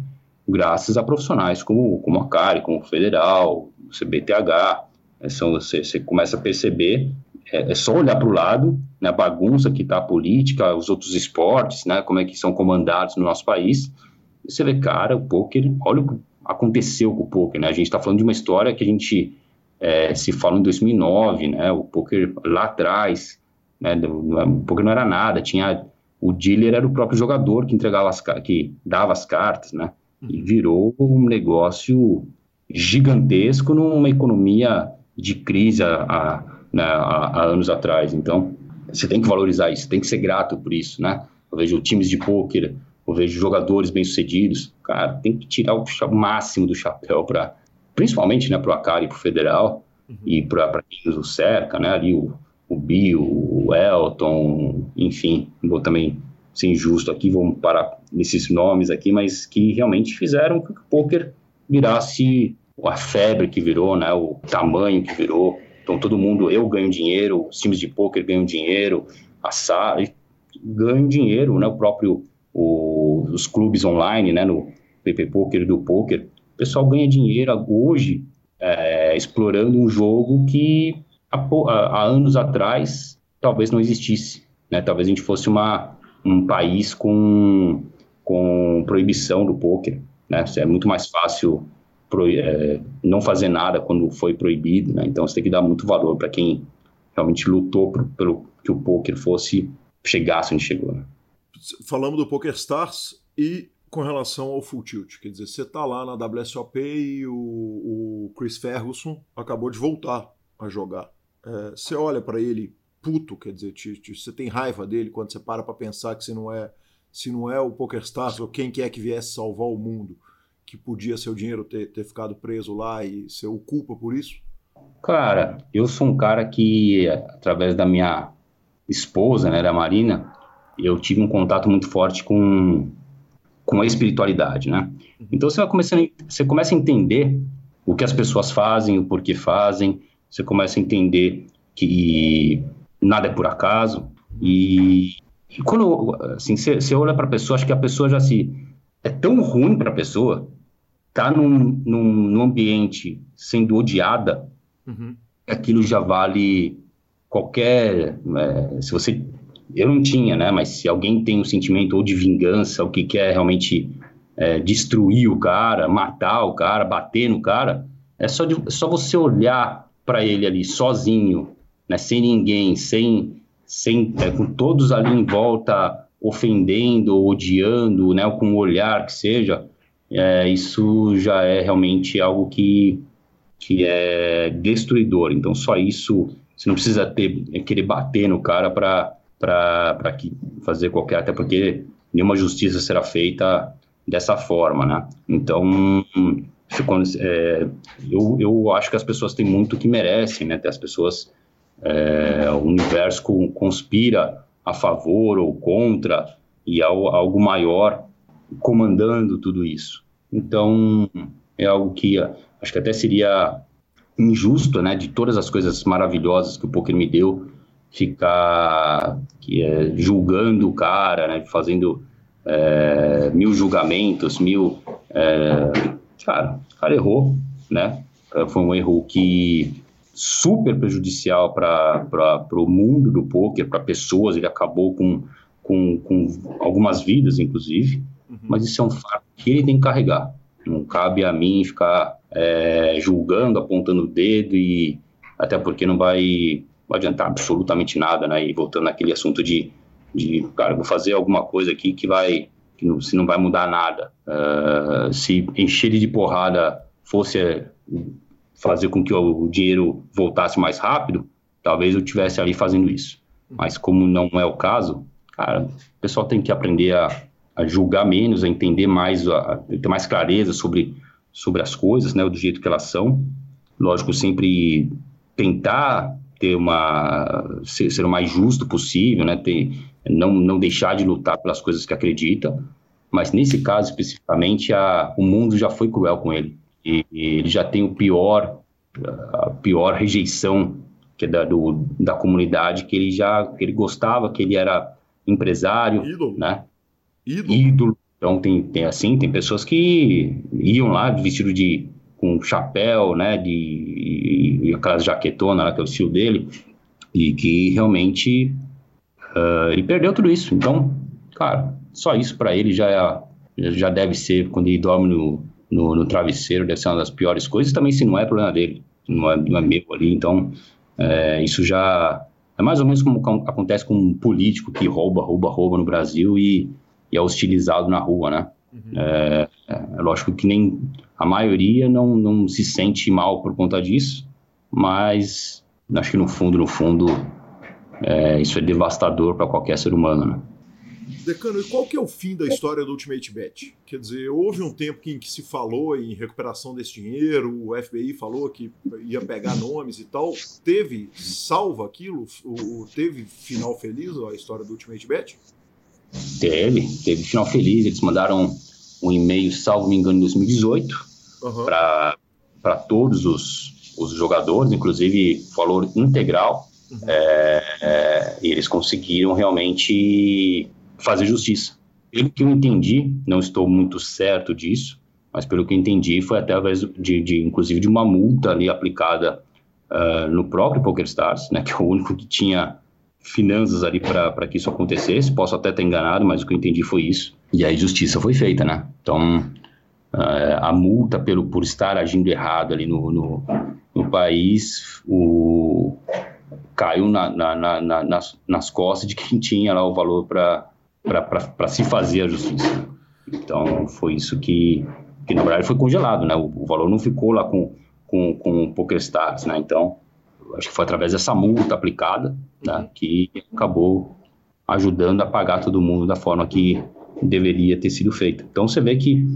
graças a profissionais como, como a CARI, como o Federal, o CBTH. É, são, você, você começa a perceber, é, é só olhar para o lado, né, a bagunça que está a política, os outros esportes, né, como é que são comandados no nosso país, e você vê, cara, o poker, olha o que aconteceu com o poker, né, a gente está falando de uma história que a gente é, se fala em 2009, né, o poker lá atrás, né, o poker não era nada, tinha o dealer era o próprio jogador que entregava as que dava as cartas, né? E virou um negócio gigantesco numa economia de crise há, né, há, há anos atrás. Então, você tem que valorizar isso, tem que ser grato por isso, né? Eu vejo times de pôquer, eu vejo jogadores bem-sucedidos. Cara, tem que tirar o máximo do chapéu para, principalmente, né, para o Acari, para o Federal uhum. e para quem nos cerca, né? Ali o, o Bill, o Elton, enfim, vou também ser injusto aqui, vamos parar nesses nomes aqui, mas que realmente fizeram que o poker virasse a febre que virou, né, o tamanho que virou. Então todo mundo, eu ganho dinheiro, os times de poker ganham dinheiro, a sala ganham dinheiro, né, o próprio o, os clubes online, né, no PP Poker do poker, o pessoal ganha dinheiro hoje é, explorando um jogo que há, há anos atrás talvez não existisse, né? Talvez a gente fosse uma um país com, com proibição do poker, né? É muito mais fácil pro, é, não fazer nada quando foi proibido, né? Então você tem que dar muito valor para quem realmente lutou pelo que o poker fosse chegasse onde chegou. Né? Falamos do Poker Stars e com relação ao Full Tilt, quer dizer, você está lá na WSOP e o, o, Chris Ferguson acabou de voltar a jogar. É, você olha para ele puto, quer dizer, te, te, você tem raiva dele quando você para para pensar que se não é se não é o PokerStars ou quem quer que viesse salvar o mundo, que podia seu dinheiro ter, ter ficado preso lá e ser o culpa por isso? Cara, eu sou um cara que, através da minha esposa, né, da Marina, eu tive um contato muito forte com, com a espiritualidade, né? Então você vai começando, você começa a entender o que as pessoas fazem, o porquê fazem, você começa a entender que nada é por acaso. E, e quando assim, você olha para a pessoa, acho que a pessoa já se. É tão ruim para a pessoa tá num, num, num, ambiente sendo odiada, uhum. aquilo já vale qualquer. É, se você. Eu não tinha, né? Mas se alguém tem um sentimento ou de vingança, o que quer realmente é, destruir o cara, matar o cara, bater no cara, é só, de, é só você olhar para ele ali sozinho, né, sem ninguém, sem, sem é, com todos ali em volta ofendendo, odiando, né, com o olhar que seja, é, isso já é realmente algo que, que é destruidor. Então, só isso, você não precisa ter, é, querer bater no cara para fazer qualquer, até porque nenhuma justiça será feita dessa forma, né? Então, é, eu, eu acho que as pessoas têm muito que merecem, né? As pessoas é, o universo conspira a favor ou contra e algo maior comandando tudo isso. Então, é algo que acho que até seria injusto, né, de todas as coisas maravilhosas que o poker me deu, ficar que é, julgando o cara, né, fazendo é, mil julgamentos, mil... É, cara, o cara errou, né, foi um erro que super prejudicial para o mundo do poker, para pessoas. Ele acabou com, com, com algumas vidas, inclusive. Uhum. Mas isso é um fato que ele tem que carregar. Não cabe a mim ficar é, julgando, apontando o dedo e até porque não vai, vai adiantar absolutamente nada, né? E voltando naquele assunto de, de cara, vou fazer alguma coisa aqui que vai, que não, se não vai mudar nada. Uh, se encher ele de porrada fosse fazer com que o dinheiro voltasse mais rápido, talvez eu tivesse ali fazendo isso. Mas como não é o caso, cara, o pessoal tem que aprender a, a julgar menos, a entender mais, a, a, ter mais clareza sobre, sobre as coisas, né, do jeito que elas são. Lógico, sempre tentar ter uma ser, ser o mais justo possível, né, ter, não, não deixar de lutar pelas coisas que acredita. Mas nesse caso especificamente, a, o mundo já foi cruel com ele. E, ele já tem o pior, a pior rejeição que é da, do, da comunidade que ele já que ele gostava, que ele era empresário, ídolo. né? Ídolo. ídolo. Então tem, tem assim, tem pessoas que iam lá vestido de com chapéu, né, de e, e aquelas jaquetona lá que é o estilo dele e que realmente uh, ele perdeu tudo isso. Então, cara, só isso para ele já é, já deve ser quando ele dorme no, no, no, travesseiro deve ser uma das piores coisas. Também se não é problema dele, não é, não é meu ali. Então, é, isso já é mais ou menos como, acontece com um político que rouba, rouba, rouba no Brasil e e é hostilizado na rua, né? Uhum. É, é, lógico que nem a maioria não, não se sente mal por conta disso, mas acho que no fundo, no fundo, é, isso é devastador para qualquer ser humano, né? Decano, e qual que é o fim da história do Ultimate Bet? Quer dizer, houve um tempo em que se falou em recuperação desse dinheiro, o FBI falou que ia pegar nomes e tal. Teve salva aquilo? Teve final feliz a história do Ultimate Bet? Teve, teve final feliz. Eles mandaram um e-mail, salvo me engano, em 2018, uhum. para todos os, os jogadores, inclusive valor integral. Uhum. É, é, e eles conseguiram realmente fazer justiça. Pelo que eu entendi, não estou muito certo disso, mas pelo que eu entendi, foi através de, de inclusive de uma multa ali aplicada uh, no próprio PokerStars, né, que é o único que tinha finanças ali para que isso acontecesse. Posso até estar enganado, mas o que eu entendi foi isso. E aí justiça foi feita, né? Então, uh, a multa pelo, por estar agindo errado ali no, no, no país o, caiu na, na, na, nas, nas costas de quem tinha lá o valor para se fazer a justiça. Então, foi isso que, que na verdade foi congelado, né? O, o valor não ficou lá com, com, com o PokerStars, né? Então, acho que foi através dessa multa aplicada, né, que acabou ajudando a pagar todo mundo da forma que deveria ter sido feita. Então você vê que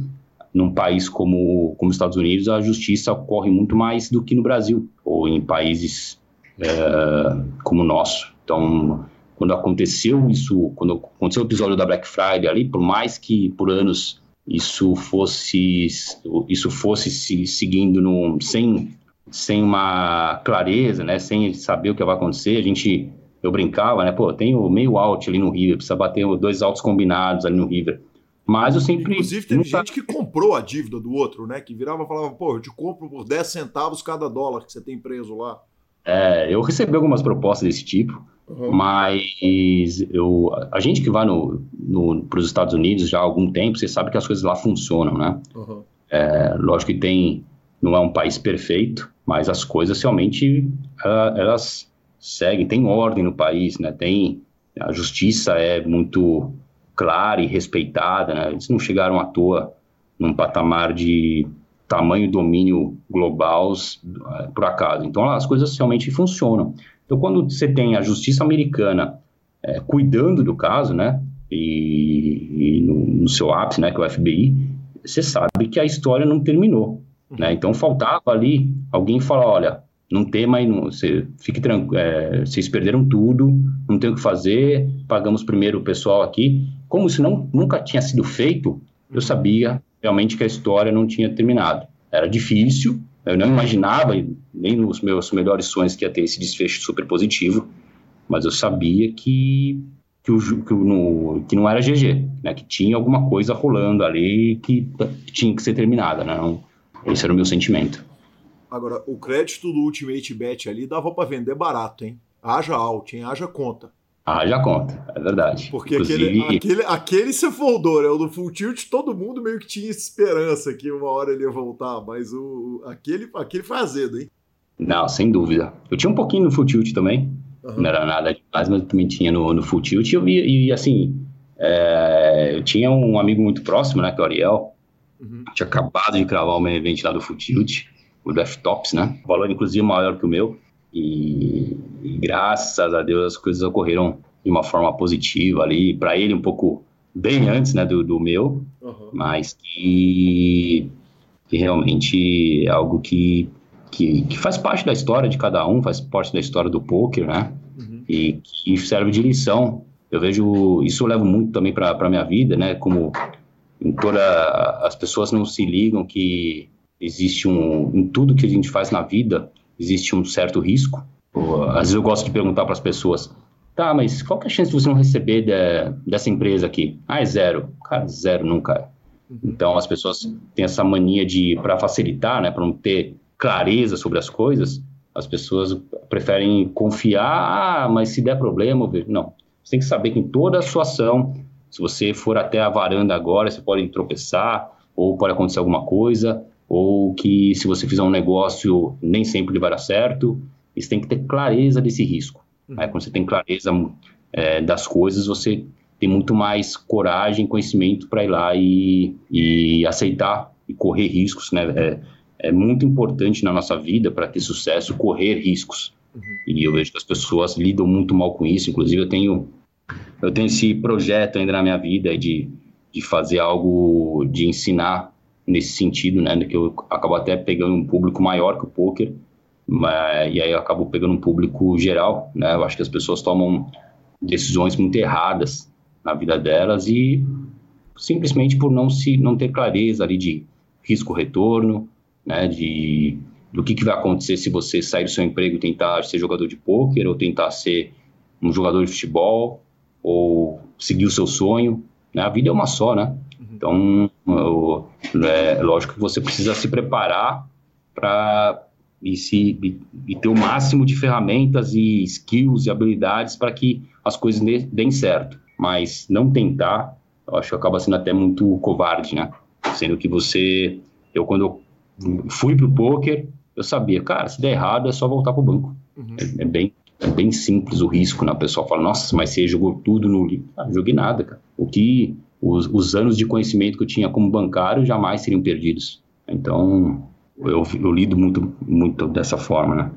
num país como, como os Estados Unidos a justiça ocorre muito mais do que no Brasil ou em países é, como o nosso. Então quando aconteceu isso, quando aconteceu o episódio da Black Friday ali, por mais que por anos isso fosse isso fosse se seguindo no, sem sem uma clareza, né, sem saber o que vai acontecer, a gente eu brincava, né, pô, tem o meio out ali no River, precisa bater dois altos combinados ali no River. Mas eu sempre. Inclusive, teve nunca... gente que comprou a dívida do outro, né? Que virava e falava, pô, eu te compro por 10 centavos cada dólar que você tem preso lá. É, eu recebi algumas propostas desse tipo, uhum. mas eu, a gente que vai no, no, para os Estados Unidos já há algum tempo, você sabe que as coisas lá funcionam, né? Uhum. É, lógico que tem. Não é um país perfeito, mas as coisas realmente elas seguem, tem ordem no país, né? Tem a justiça é muito clara e respeitada, né? Eles não chegaram à toa num patamar de tamanho domínio global eh, por acaso. Então as coisas realmente funcionam. Então quando você tem a justiça americana é, cuidando do caso, né? E, e no, no, seu ápice, né? Que é o FBI, você sabe que a história não terminou. Né? Então faltava ali alguém falar, olha, não tem mais, não, você, fique tranquilo, é, vocês perderam tudo, não tem o que fazer, pagamos primeiro o pessoal aqui. Como isso não, nunca tinha sido feito, eu sabia realmente que a história não tinha terminado. Era difícil, eu não imaginava, nem nos meus melhores sonhos, que ia ter esse desfecho super positivo, mas eu sabia que, que, o, que, no, que não era GG, né? que tinha alguma coisa rolando ali que tinha que ser terminada. Né? Não, esse era o meu sentimento. Agora, o crédito do Ultimate Bet ali dava para vender barato, hein? Haja alt, hein? Haja conta. Haja conta, é verdade. Porque Inclusive... aquele, aquele, aquele se foldou, né? O do Full Tilt, todo mundo meio que tinha esperança que uma hora ele ia voltar, mas o, aquele, aquele foi azedo, hein? Não, sem dúvida. Eu tinha um pouquinho no Full Tilt também. Uhum. Não era nada demais, mas eu também tinha no, no Full Tilt. E eu vi, e assim, é, eu tinha um amigo muito próximo, né, que é o Ariel, Uhum. Tinha acabado de cravar o main event lá do Futilt, o F-Tops, né? Valor, inclusive, maior que o meu. E, e, graças a Deus as coisas ocorreram de uma forma positiva ali. Para ele, um pouco bem antes né, do, do meu, uhum. mas que, que, realmente é algo que, que, que, faz parte da história de cada um, faz parte da história do poker, né? Uhum. E que serve de lição. Eu vejo, isso eu levo muito também para a minha vida, né? Como em toda as pessoas não se ligam que existe um em tudo que a gente faz na vida existe um certo risco às vezes eu gosto de perguntar para as pessoas Tá, mas qual que é a chance de você não receber de, dessa empresa aqui? Ah, é zero. Cara, zero nunca. Então as pessoas têm essa mania de, para facilitar, né, para não ter clareza sobre as coisas, as pessoas preferem confiar, ah, mas se der problema, não. Você tem que saber que em toda a sua ação, se você for até a varanda agora, você pode tropeçar, ou pode acontecer alguma coisa, ou que se você fizer um negócio, nem sempre ele vai dar certo. Você tem que ter clareza desse risco. Uhum. Né? Quando você tem clareza é, das coisas, você tem muito mais coragem, conhecimento para ir lá e, e, aceitar e correr riscos, né? É, é muito importante na nossa vida para ter sucesso correr riscos. Uhum. E eu vejo que as pessoas lidam muito mal com isso. Inclusive, eu tenho, eu tenho esse projeto ainda na minha vida de, de fazer algo, de ensinar nesse sentido, né? Que eu acabo até pegando um público maior que o poker, mas, e aí eu acabo pegando um público geral, né? Eu acho que as pessoas tomam decisões muito erradas na vida delas e simplesmente por não se não ter clareza ali de risco retorno, né? De do que, que vai acontecer se você sair do seu emprego e tentar ser jogador de pôquer ou tentar ser um jogador de futebol ou seguir o seu sonho. Né? A vida é uma só, né? Uhum. Então, eu, é lógico que você precisa se preparar para e, se, e, e, ter o máximo de ferramentas e skills e habilidades para que as coisas deem certo. Mas não tentar, eu acho que acaba sendo até muito covarde, né? Sendo que você, eu quando eu fui pro poker, eu sabia, cara, se der errado é só voltar pro banco. Uhum. É, é, bem, é bem simples o risco, né? O pessoal fala, nossa, mas você jogou tudo no livro. Ah, não joguei nada, cara. O que os, os anos de conhecimento que eu tinha como bancário jamais seriam perdidos. Então, eu, eu lido muito, muito dessa forma, né?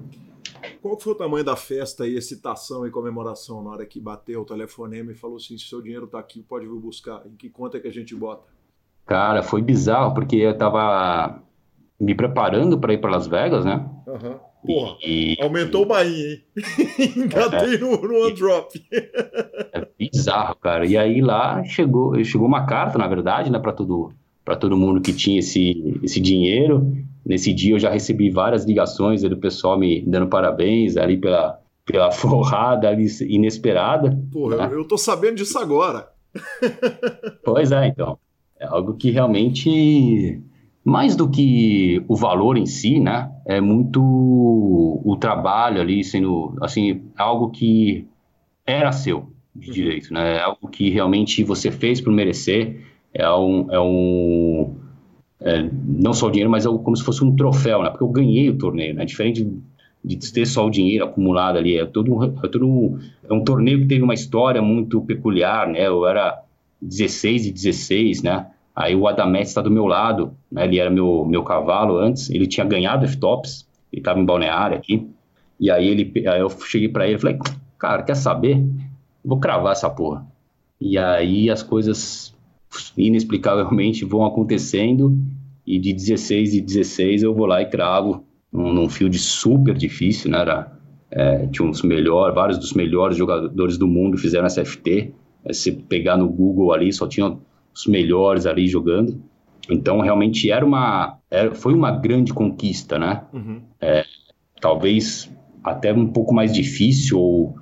Qual foi o tamanho da festa e excitação e comemoração na hora que bateu o telefonema e falou assim, se seu dinheiro tá aqui, pode vir buscar. Em que conta é que a gente bota? Cara, foi bizarro, porque eu tava me preparando para ir para Las Vegas, né? Aham. Uhum. Porra, e... aumentou o bainha, hein? Engatei é, no, no one drop. é bizarro, cara. E aí lá chegou, chegou uma carta, na verdade, né, para todo, todo mundo que tinha esse, esse dinheiro. Nesse dia eu já recebi várias ligações do pessoal me dando parabéns ali pela, pela forrada ali inesperada. Porra, né? eu tô sabendo disso agora. pois é, então. É algo que realmente mais do que o valor em si, né, é muito o trabalho ali sendo, assim, algo que era seu de uhum. direito, né, é algo que realmente você fez por merecer, é um, é um é, não só o dinheiro, mas é como se fosse um troféu, né, porque eu ganhei o torneio, né, diferente de, de ter só o dinheiro acumulado ali, é todo, é todo é um torneio que teve uma história muito peculiar, né, eu era 16 e 16, né, Aí o Adamet está do meu lado, né? Ele era meu, meu cavalo antes, ele tinha ganhado F-Tops, ele estava em balneário aqui. E aí, ele, aí eu cheguei para ele e falei, cara, quer saber? Vou cravar essa porra. E aí as coisas inexplicavelmente vão acontecendo e de 16 e 16 eu vou lá e cravo num, num field super difícil, né? Era, é, tinha uns melhores, vários dos melhores jogadores do mundo fizeram essa FT. É, se pegar no Google ali, só tinha os melhores ali jogando. Então, realmente era uma, era, foi uma grande conquista, né? Uhum. É, talvez até um pouco mais difícil ou,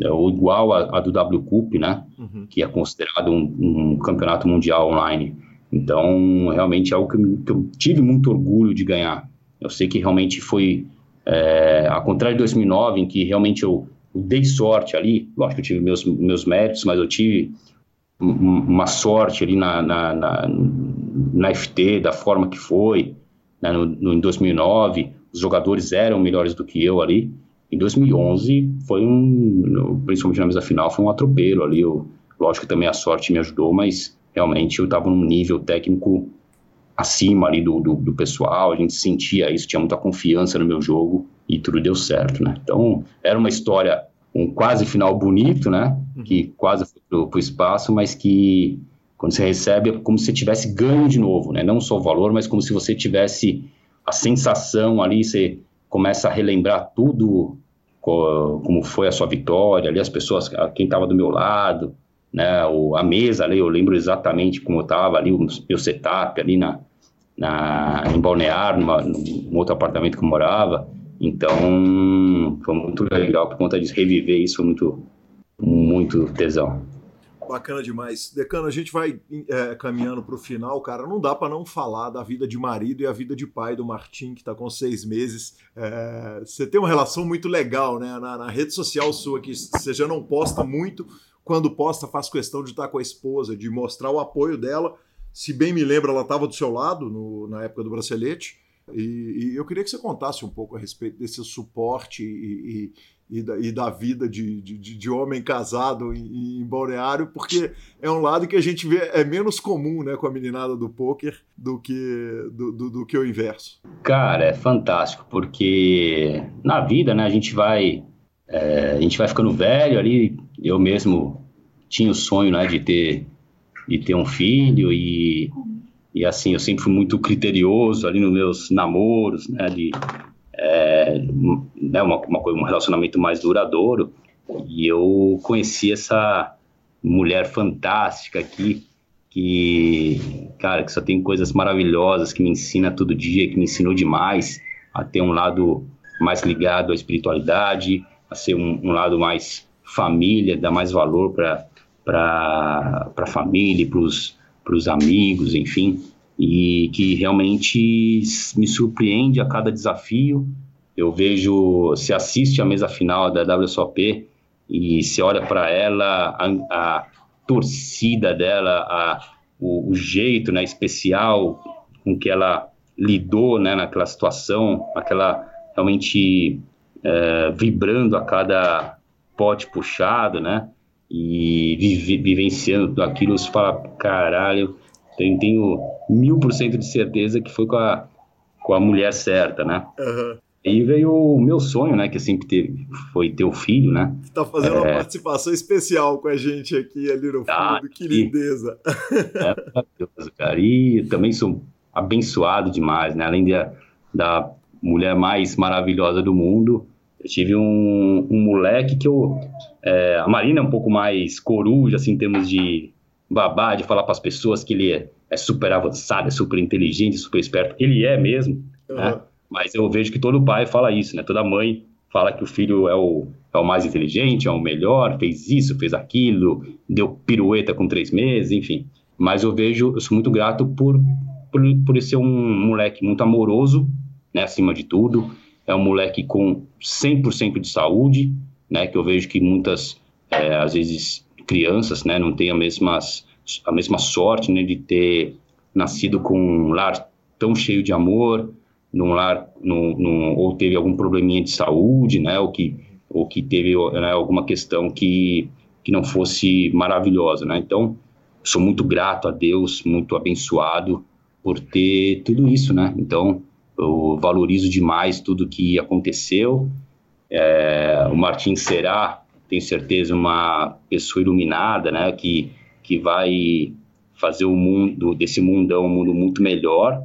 é, ou igual a, a, do W Cup, né? Uhum. Que é considerado um, um, campeonato mundial online. Então, realmente é algo que, que, eu tive muito orgulho de ganhar. Eu sei que realmente foi, é, ao contrário de 2009, em que realmente eu, eu dei sorte ali. Lógico que eu tive meus, meus méritos, mas eu tive uma sorte ali na, na, na, na FT, da forma que foi, né, no, no, em 2009, os jogadores eram melhores do que eu ali. Em 2011 foi um, principalmente na mesa final, foi um atropelo ali. Eu, lógico que também a sorte me ajudou, mas realmente eu estava num nível técnico acima ali do, do, do, pessoal, a gente sentia isso, tinha muita confiança no meu jogo e tudo deu certo, né? Então, era uma história um quase final bonito, né? Uhum. Que quase foi pro, pro espaço, mas que quando você recebe é como se você tivesse ganho de novo, né? Não só o valor, mas como se você tivesse a sensação ali, você começa a relembrar tudo como foi a sua vitória, ali as pessoas, quem estava do meu lado, né? O, a mesa ali, eu lembro exatamente como eu estava ali, o meu setup ali na, na em Balneário, numa, num outro apartamento que eu morava. Então, foi muito legal por conta de reviver isso, foi muito, muito tesão. Bacana demais. Decano, a gente vai é, caminhando para o final, cara. Não dá para não falar da vida de marido e a vida de pai do Martim, que está com seis meses. É, você tem uma relação muito legal, né? Na, na, rede social sua, que você já não posta muito. Quando posta, faz questão de estar com a esposa, de mostrar o apoio dela. Se bem me lembro, ela estava do seu lado no, na época do bracelete. E, e, eu queria que você contasse um pouco a respeito desse suporte e, e, e da, da vida de, de, de, homem casado em, em Balneário, porque é um lado que a gente vê é menos comum né, com a meninada do poker do que, do, do, do, que o inverso. Cara, é fantástico, porque na vida né, a gente vai. É, a gente vai ficando velho ali. Eu mesmo tinha o sonho né, de ter de ter um filho e e assim, eu sempre fui muito criterioso ali nos meus namoros, né, de é, né, uma, uma, um relacionamento mais duradouro. E eu conheci essa mulher fantástica aqui, que, cara, que só tem coisas maravilhosas, que me ensina todo dia, que me ensinou demais a ter um lado mais ligado à espiritualidade, a ser um, um lado mais família, dar mais valor para a família, para os para os amigos, enfim, e que realmente me surpreende a cada desafio. Eu vejo, se assiste a mesa final da WSOP e se olha para ela, a, a, torcida dela, a, o, o, jeito né, especial com que ela lidou né, naquela situação, aquela realmente é, vibrando a cada pote puxado, né? E vive, vivenciando aquilo, você fala, caralho, tenho, tenho mil por cento de certeza que foi com a, com a mulher certa, né? Uhum. E veio o meu sonho, né? Que sempre teve, foi ter o filho, né? Tá fazendo é... uma participação especial com a gente aqui ali no ah, fundo, que lindeza. É maravilhoso, cara. E também sou abençoado demais, né? Além de, da mulher mais maravilhosa do mundo, eu tive um, um moleque que eu. É, a Marina é um pouco mais coruja, assim, em termos de babá, de falar para as pessoas que ele é, é, super avançado, é super inteligente, super esperto. Ele é mesmo, uhum. né? Mas eu vejo que todo pai fala isso, né? Toda mãe fala que o filho é o, é o mais inteligente, é o melhor, fez isso, fez aquilo, deu pirueta com três meses, enfim. Mas eu vejo, eu sou muito grato por, por, por ser um moleque muito amoroso, né? Acima de tudo é um moleque com 100% de saúde, né, que eu vejo que muitas, é, às vezes, crianças, né, não têm a mesma, a mesma sorte, né, de ter nascido com um lar tão cheio de amor, num lar, num, num, ou teve algum probleminha de saúde, né, ou que, ou que teve né, alguma questão que, que não fosse maravilhosa, né, então, sou muito grato a Deus, muito abençoado por ter tudo isso, né, então, eu valorizo demais tudo que aconteceu. É, o Martin será, tenho certeza, uma pessoa iluminada, né? Que, que vai fazer o mundo desse mundão um mundo muito melhor,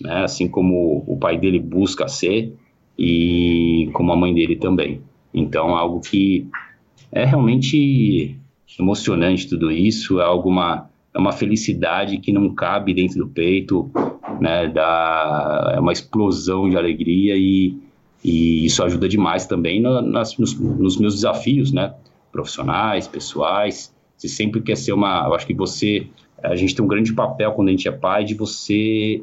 né? Assim como o pai dele busca ser e como a mãe dele também. Então, algo que é realmente emocionante tudo isso, é alguma é uma felicidade que não cabe dentro do peito, né? Dá, é uma explosão de alegria e, e isso ajuda demais também nas, nos, nos, meus desafios, né? Profissionais, pessoais. Você sempre quer ser uma. Eu acho que você. A gente tem um grande papel quando a gente é pai de você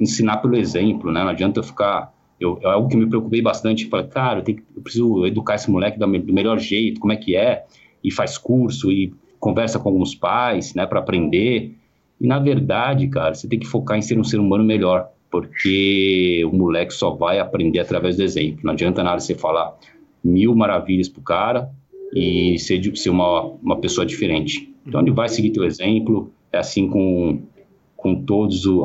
ensinar pelo exemplo, né? Não adianta eu ficar. Eu, é algo que me preocupei bastante. Falei, cara, eu, tenho, eu preciso educar esse moleque do, do melhor jeito, como é que é, e faz curso, e conversa com alguns pais, né, para aprender. E na verdade, cara, você tem que focar em ser um ser humano melhor, porque o moleque só vai aprender através do exemplo. Não adianta nada você falar mil maravilhas pro cara e ser, ser uma, uma pessoa diferente. Então ele vai seguir teu exemplo, é assim com, com, todos o,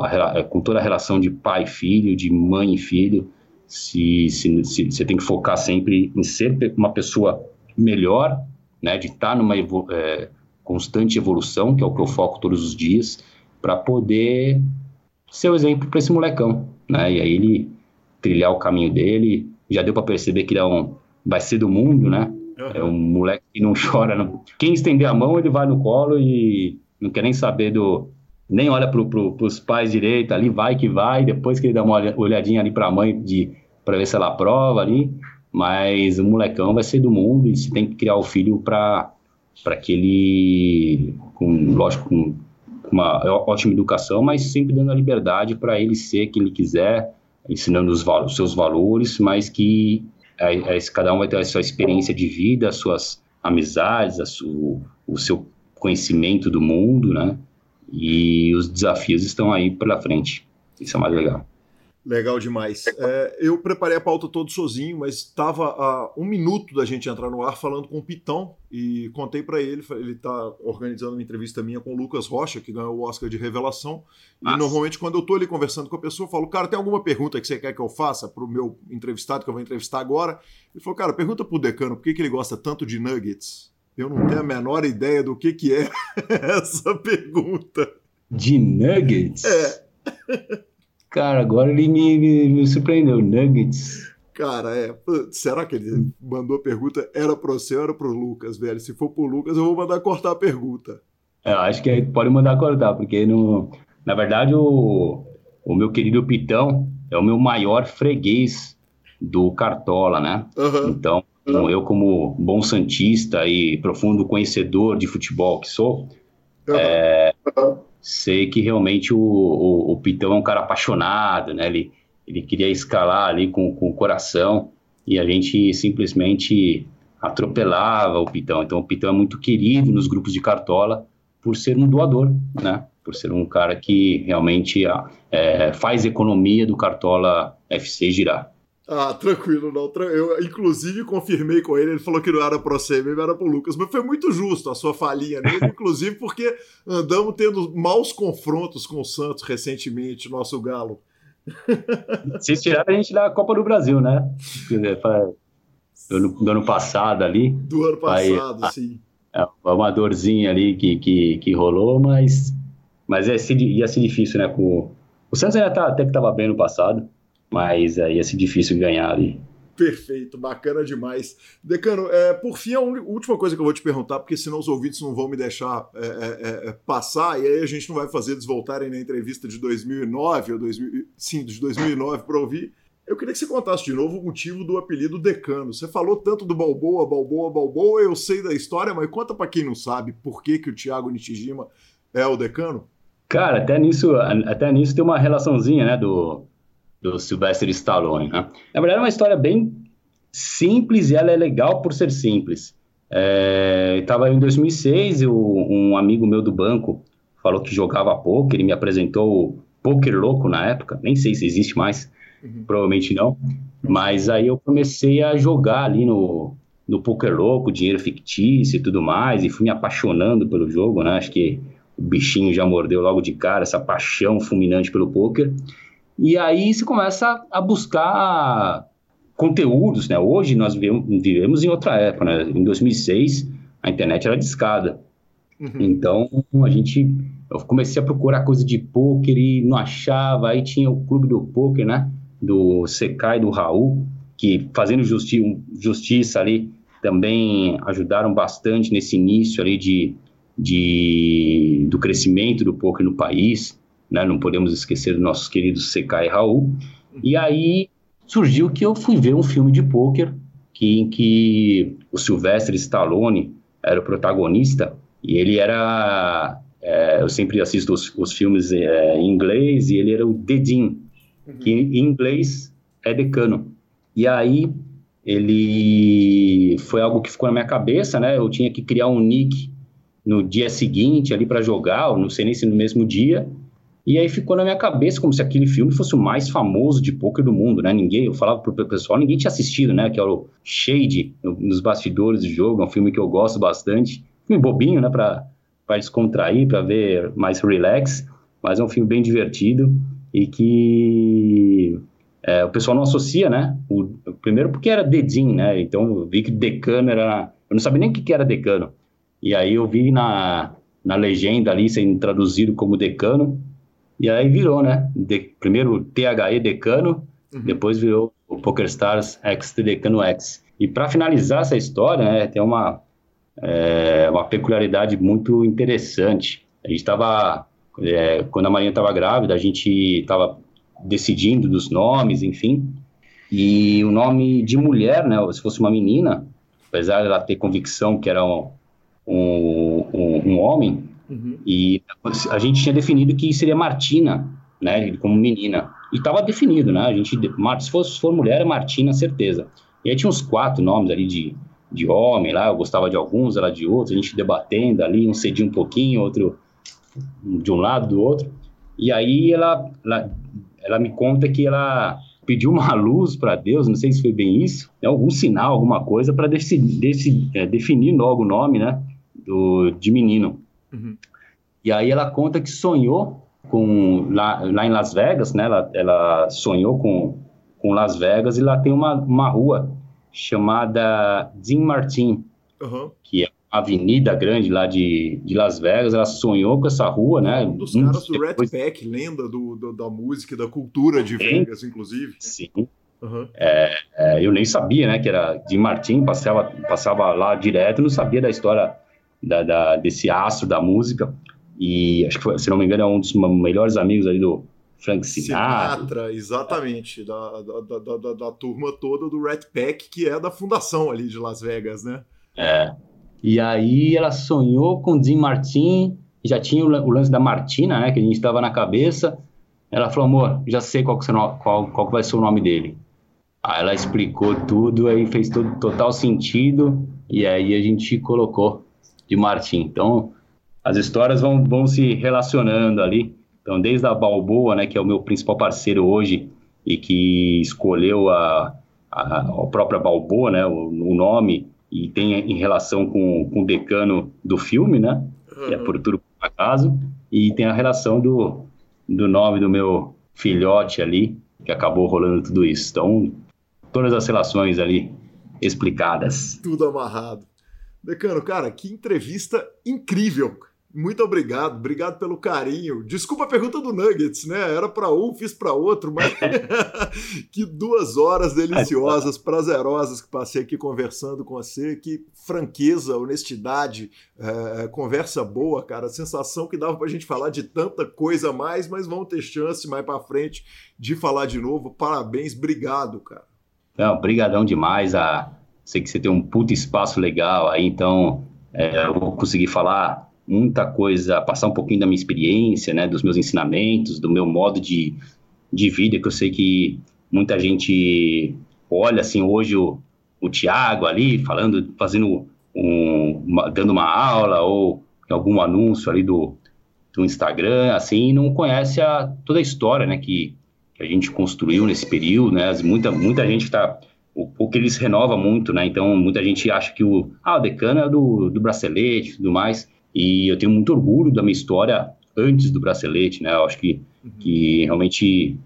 com toda a relação de pai e filho, de mãe e filho. Se, se, se, você tem que focar sempre em ser uma pessoa melhor, né, de estar tá numa é, constante evolução, que é o que eu foco todos os dias, para poder ser o exemplo para esse molecão, né? E aí ele trilhar o caminho dele, já deu para perceber que ele é um, vai ser do mundo, né? Uhum. É um moleque que não chora. Não. Quem estender a mão, ele vai no colo e não quer nem saber do. Nem olha para pro, os pais direito, ali vai que vai, depois que ele dá uma olhadinha ali para a mãe de para ver se ela aprova ali. Mas o molecão vai ser do mundo e se tem que criar o filho para para que ele, com, lógico, com uma ótima educação, mas sempre dando a liberdade para ele ser quem ele quiser, ensinando os, os seus valores, mas que é, é, cada um vai ter a sua experiência de vida, as suas amizades, a su, o seu conhecimento do mundo, né? E os desafios estão aí pela frente. Isso é mais legal. Legal demais. É, eu preparei a pauta todo sozinho, mas estava a um minuto da gente entrar no ar falando com o Pitão e contei para ele. Ele está organizando uma entrevista minha com o Lucas Rocha, que ganhou o Oscar de Revelação. Nossa. E normalmente, quando eu estou ali conversando com a pessoa, eu falo, cara, tem alguma pergunta que você quer que eu faça para o meu entrevistado, que eu vou entrevistar agora? Ele falou, cara, pergunta para o decano por que, que ele gosta tanto de nuggets. Eu não tenho a menor ideia do que, que é essa pergunta. De nuggets? É. Cara, agora ele me, me, me surpreendeu. Nuggets. Cara, é. Será que ele mandou a pergunta? Era pro você ou era pro Lucas, velho? Se for pro Lucas, eu vou mandar cortar a pergunta. Eu acho que pode mandar cortar, porque no, na verdade o, o meu querido Pitão é o meu maior freguês do Cartola, né? Uhum. Então, uhum. eu como bom santista e profundo conhecedor de futebol que sou, uhum. é, sei que realmente o, o, o, Pitão é um cara apaixonado, né? Ele, ele queria escalar ali com, com o coração e a gente simplesmente atropelava o Pitão. Então o Pitão é muito querido nos grupos de cartola por ser um doador, né? Por ser um cara que realmente é, faz economia do Cartola FC girar. Ah, tranquilo, não. Eu, inclusive, confirmei com ele, ele falou que não era pro mesmo, era pro Lucas, mas foi muito justo a sua falinha nele, inclusive porque andamos tendo maus confrontos com o Santos recentemente, nosso Galo. Se tirar a gente da Copa do Brasil, né? Do ano, do ano passado ali. Do ano passado, aí, sim. É uma dorzinha ali que, que, que rolou, mas, mas ia, ser, ia ser difícil, né? Com, o Santos ainda tá, até que estava bem no passado mas aí ia ser difícil ganhar ali. Perfeito, bacana demais. Decano, é, por fim, a última coisa que eu vou te perguntar, porque senão os ouvintes não vão me deixar é, é, é passar, e aí a gente não vai fazer eles voltarem na entrevista de 2009, ou 2000, sim, de 2009 para ouvir. Eu queria que você contasse de novo o motivo do apelido Decano. Você falou tanto do Balboa, Balboa, Balboa, eu sei da história, mas conta para quem não sabe por que, que o Thiago Nishijima é o Decano. Cara, até nisso, até nisso tem uma relaçãozinha, né, do do Sylvester Stallone. Né? Na verdade, é uma história bem simples e ela é legal por ser simples. Estava é, em 2006, eu, um amigo meu do banco falou que jogava poker, ele me apresentou o Poker Louco na época, nem sei se existe mais, uhum. provavelmente não, mas aí eu comecei a jogar ali no, no Poker Louco, dinheiro fictício e tudo mais, e fui me apaixonando pelo jogo, né? Acho que o bichinho já mordeu logo de cara, essa paixão fulminante pelo poker. E aí você começa a buscar conteúdos, né? Hoje nós vivemos em outra época, né? Em 2006 a internet era discada. Uhum. Então a gente, eu comecei a procurar coisa de poker e não achava. Aí tinha o clube do poker, né? Do Secai do Raul, que fazendo justi justiça ali também ajudaram bastante nesse início ali de, de do crescimento do poker no país né? Não podemos esquecer nossos queridos CK e Raul. E aí surgiu que eu fui ver um filme de pôquer que, em que o Sylvester Stallone era o protagonista e ele era... É, eu sempre assisto os, os filmes é, em inglês e ele era o Dedin, uhum. que em inglês é decano. E aí ele foi algo que ficou na minha cabeça, né? Eu tinha que criar um nick no dia seguinte ali para jogar, não sei nem se no mesmo dia. E aí ficou na minha cabeça como se aquele filme fosse o mais famoso de poker do mundo, né? Ninguém, eu falava pro pessoal, ninguém tinha assistido, né? Que é o Shade, nos bastidores do jogo, é um filme que eu gosto bastante. Filme bobinho, né? Pra, pra descontrair, para ver mais relax, mas é um filme bem divertido e que é, o pessoal não associa, né? O, primeiro porque era dedinho, né? Então eu vi que decano era... Eu não sabia nem o que era decano. E aí eu vi na, na legenda ali sendo traduzido como decano, e aí virou, né? De, primeiro THE Decano, uhum. depois virou o PokerStars X Decano X. E para finalizar essa história, né, tem uma, é, uma peculiaridade muito interessante. A gente estava, é, quando a Marinha estava grávida, a gente estava decidindo dos nomes, enfim. E o nome de mulher, né, se fosse uma menina, apesar dela ter convicção que era um, um, um, um homem. E a gente tinha definido que seria Martina, né, como menina. E estava definido, né? A gente, se for, se for mulher, é Martina, certeza. E aí tinha uns quatro nomes ali de, de homem lá, eu gostava de alguns, ela de outros, a gente debatendo ali, um cedia um pouquinho, outro de um lado, do outro. E aí ela, ela, ela me conta que ela pediu uma luz para Deus, não sei se foi bem isso, né, algum sinal, alguma coisa, para é, definir logo o nome, né, do, de menino. Uhum. E aí ela conta que sonhou com lá, lá em Las Vegas, né, ela, ela sonhou com, com Las Vegas e lá tem uma, uma rua chamada Dean Martin, uhum. que é avenida grande lá de, de Las Vegas, ela sonhou com essa rua, né? Um dos caras do. Rat Pack, lenda do, do, da música, da cultura de Vegas, inclusive. Sim. Uhum. É, é, eu nem sabia, né, que era de Martin, passava, passava lá direto, não sabia da história da, da, desse astro da música. E acho que, foi, se não me engano, é um dos melhores amigos ali do Frank Sinatra. Sinatra, exatamente, da, da, da, da, da turma toda do Rat Pack, que é da fundação ali de Las Vegas, né? É. E aí ela sonhou com Dean Martin, já tinha o lance da Martina, né, que a gente estava na cabeça. Ela falou, amor, já sei qual, que qual, qual vai ser o nome dele. Aí ela explicou tudo, aí fez todo, total sentido, e aí a gente colocou de Martin. Então, as histórias vão, vão se relacionando ali. Então, desde a Balboa, né, que é o meu principal parceiro hoje, e que escolheu a, a, a própria Balboa, né, o, o nome, e tem em relação com, com o decano do filme, né? Uhum. Que é por tudo por acaso. E tem a relação do, do nome do meu filhote ali, que acabou rolando tudo isso. Então, todas as relações ali explicadas. Tudo amarrado. Decano, cara, que entrevista incrível. Muito obrigado, obrigado pelo carinho. Desculpa a pergunta do Nuggets, né? Era para um, fiz para outro, mas que duas horas deliciosas, prazerosas que passei aqui conversando com você. Que franqueza, honestidade, é, conversa boa, cara. Sensação que dava para a gente falar de tanta coisa a mais, mas vamos ter chance mais para frente de falar de novo. Parabéns, obrigado, cara. Não, brigadão demais. A... Sei que você tem um puto espaço legal aí, então é, eu vou conseguir falar muita coisa, passar um pouquinho da minha experiência, né, dos meus ensinamentos, do meu modo de, de vida, que eu sei que muita gente olha assim hoje o, o Tiago ali falando, fazendo um, uma, dando uma aula ou algum anúncio ali do, do Instagram, assim, não conhece a, toda a história, né, que, que a gente construiu nesse período, né, muita, muita gente está o, o que eles renova muito, né? Então muita gente acha que o ah, o decano é do, do bracelete e tudo mais. E eu tenho muito orgulho da minha história antes do bracelete, né? Eu acho que, uhum. que realmente,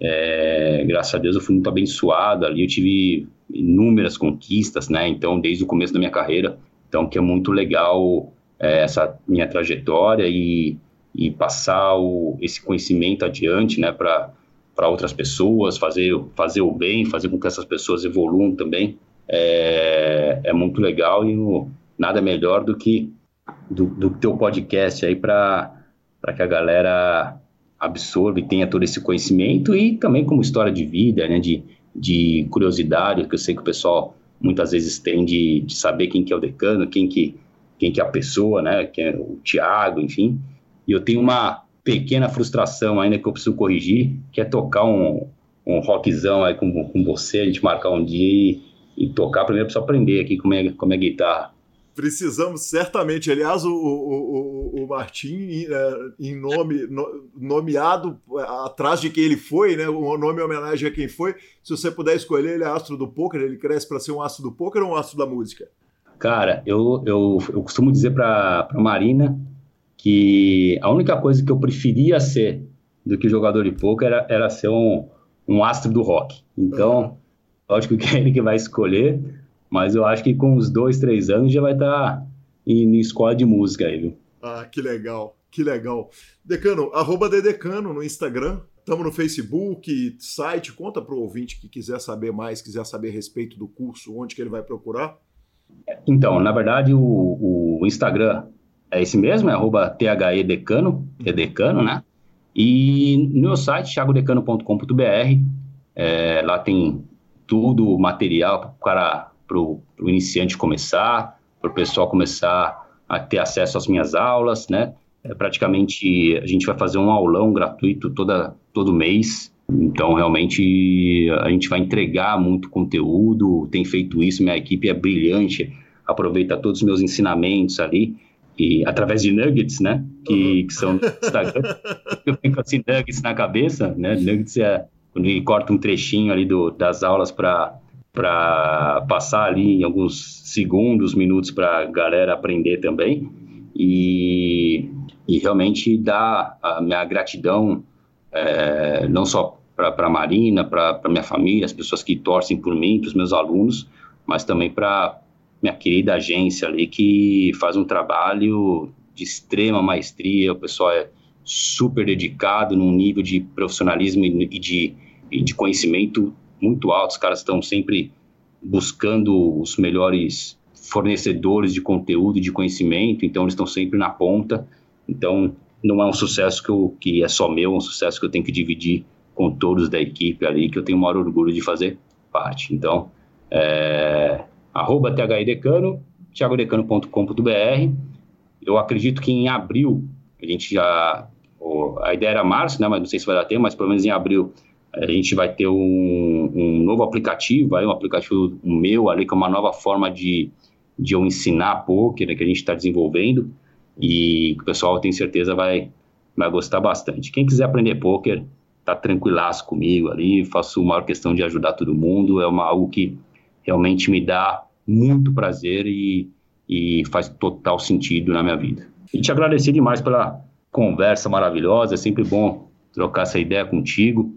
é, graças a Deus, eu fui muito abençoado ali. Eu tive inúmeras conquistas, né? Então, desde o começo da minha carreira. Então, que é muito legal é, essa minha trajetória e, e passar o, esse conhecimento adiante, né? Para para outras pessoas, fazer, fazer o bem, fazer com que essas pessoas evoluam também. É, é muito legal e nada melhor do que do, do teu podcast aí para que a galera absorva e tenha todo esse conhecimento e também como história de vida, né, de, de curiosidade, que eu sei que o pessoal muitas vezes tem de, de saber quem que é o decano, quem que, quem que é a pessoa, né, que é o Tiago, enfim. E eu tenho uma pequena frustração ainda que eu preciso corrigir, que é tocar um, um rockzão aí com, com você, a gente marcar um dia e, e tocar. Primeiro eu preciso aprender aqui como é, como é guitarra. Precisamos certamente. Aliás, o, o, o, o Martim, é, em nome, no, nomeado é, atrás de quem ele foi, né? O nome em homenagem a quem foi. Se você puder escolher, ele é astro do poker, ele cresce para ser um astro do poker ou um astro da música? Cara, eu, eu, eu costumo dizer para Marina que a única coisa que eu preferia ser do que jogador de poker era, era ser um, um astro do rock. Então, uhum. lógico que é ele que vai escolher mas eu acho que com uns dois, três anos já vai estar tá em, em escola de música aí, viu? Ah, que legal, que legal. Decano, arroba Dedecano no Instagram, estamos no Facebook, site, conta para o ouvinte que quiser saber mais, quiser saber a respeito do curso, onde que ele vai procurar. Então, na verdade, o, o Instagram é esse mesmo, é arroba thedecano, é decano, né? E no meu site, thiagodecano.com.br, é, lá tem tudo, material para o cara para o iniciante começar, para o pessoal começar a ter acesso às minhas aulas, né? É, praticamente a gente vai fazer um aulão gratuito toda, todo mês. Então, realmente, a gente vai entregar muito conteúdo, tem feito isso, minha equipe é brilhante, aproveita todos os meus ensinamentos ali, e através de nuggets, né, que, que são Instagram, eu fico assim, nuggets na cabeça, né, nuggets é quando ele corta um trechinho ali do, das aulas para para passar ali em alguns segundos, minutos para a galera aprender também. E, e realmente dar a minha gratidão é, não só para a Marina, para minha família, as pessoas que torcem por mim, para os meus alunos, mas também para minha querida agência ali que faz um trabalho de extrema maestria, o pessoal é super dedicado num nível de profissionalismo e de, e de conhecimento muito alto. Os caras estão sempre buscando os melhores fornecedores de conteúdo de conhecimento, então eles estão sempre na ponta. Então, não é um sucesso que, eu, que é só meu, é um sucesso que eu tenho que dividir com todos da equipe ali, que eu tenho o maior orgulho de fazer parte. Então, é, arroba thidecano, thiagodecano.com.br. Eu acredito que em abril, a gente já, a ideia era março, né, mas não sei se vai dar tempo, mas pelo menos em abril a gente vai ter um, um novo aplicativo, aí um aplicativo meu ali, que é uma nova forma de, de eu ensinar poker, né, que a gente está desenvolvendo, e o pessoal, tem certeza, vai, vai gostar bastante. Quem quiser aprender poker, tá tranquilaço comigo ali, faço maior questão de ajudar todo mundo, é uma, algo que realmente me dá muito prazer e, e faz total sentido na minha vida. E te agradecer demais pela conversa maravilhosa, é sempre bom trocar essa ideia contigo.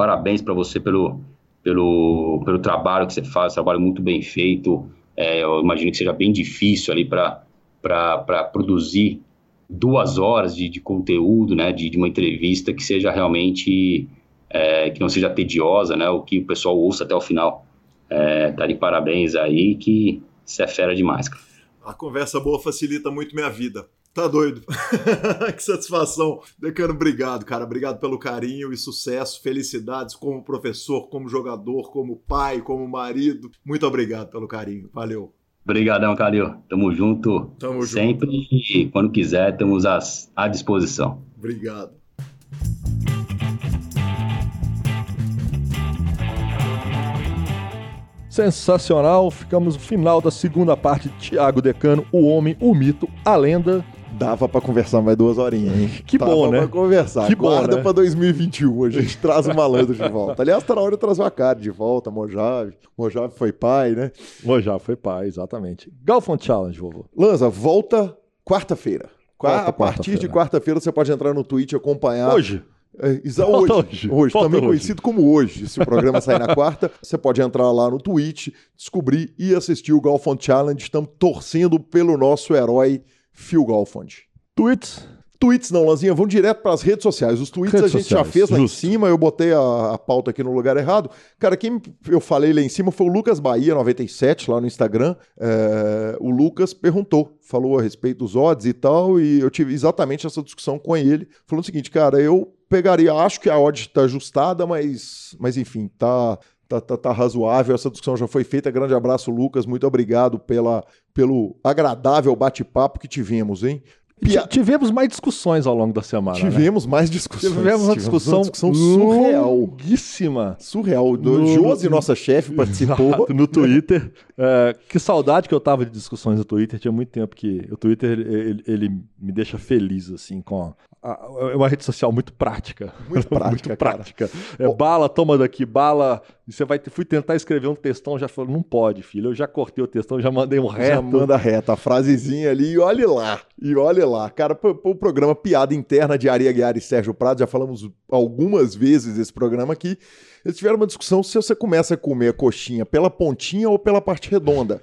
Parabéns para você pelo, pelo, pelo trabalho que você faz, trabalho muito bem feito. É, eu imagino que seja bem difícil ali para produzir duas horas de, de conteúdo, né, de, de, uma entrevista que seja realmente, é, que não seja tediosa, né, o que o pessoal ouça até o final. É, tá de parabéns aí, que você é fera demais, cara. A conversa boa facilita muito minha vida. Tá doido. que satisfação. Decano, obrigado, cara. Obrigado pelo carinho e sucesso, felicidades como professor, como jogador, como pai, como marido. Muito obrigado pelo carinho. Valeu. Obrigadão, Calil. Tamo junto. Tamo sempre junto. e quando quiser, estamos à disposição. Obrigado. Sensacional, ficamos no final da segunda parte de Tiago Decano, o homem, o mito, a lenda. Dava para conversar mais duas horinhas, hein? Que Dava bom, né? Pra conversar. Que Guarda bom, né? pra 2021, a gente traz o malandro de volta. Aliás, tá na hora de trazer o cara de volta, Mojave. Mojave foi pai, né? Mojave foi pai, exatamente. Galfond Challenge, vovô. Lanza, volta quarta-feira. Quarta, a partir quarta de quarta-feira você pode entrar no Twitch e acompanhar. Hoje. É, hoje, hoje, hoje também hoje. conhecido como hoje. Se o programa sair na quarta, você pode entrar lá no Twitch, descobrir e assistir o Golfond Challenge. Estamos torcendo pelo nosso herói Phil Golfond. Tweets? Tweets não, Lanzinha, vão direto para as redes sociais. Os tweets redes a gente sociais, já fez lá justo. em cima, eu botei a, a, pauta aqui no lugar errado. Cara, quem eu falei lá em cima foi o Lucas Bahia, 97, lá no Instagram. É, o Lucas perguntou, falou a respeito dos odds e tal, e eu tive exatamente essa discussão com ele. Falou o seguinte, cara, eu pegaria, acho que a odd está ajustada, mas, mas enfim, tá, tá, tá, tá, razoável. Essa discussão já foi feita. Grande abraço, Lucas. Muito obrigado pela, pelo agradável bate-papo que tivemos, hein? Pia... Tivemos mais discussões ao longo da semana. Né? Tivemos né? mais discussões. Tivemos uma discussão, Tivemos uma discussão surreal. Longuíssima. Surreal. No, Josi, nossa chefe, participou. Exato, no Twitter. É, que saudade que eu tava de discussões no Twitter. Tinha muito tempo que o Twitter ele, ele me deixa feliz, assim, com é uma rede social muito prática. Muito prática. muito prática. É, bala, toma daqui, bala. E você vai fui tentar escrever um textão, já falou, não pode, filho. Eu já cortei o textão, já mandei um reto. Já manda reto, a frasezinha ali e olhe lá. E olhe lá. Cara, o programa Piada Interna de Ari Aguiar e Sérgio Prado, já falamos algumas vezes esse programa aqui. Eles tiveram uma discussão se você começa a comer a coxinha pela pontinha ou pela parte redonda.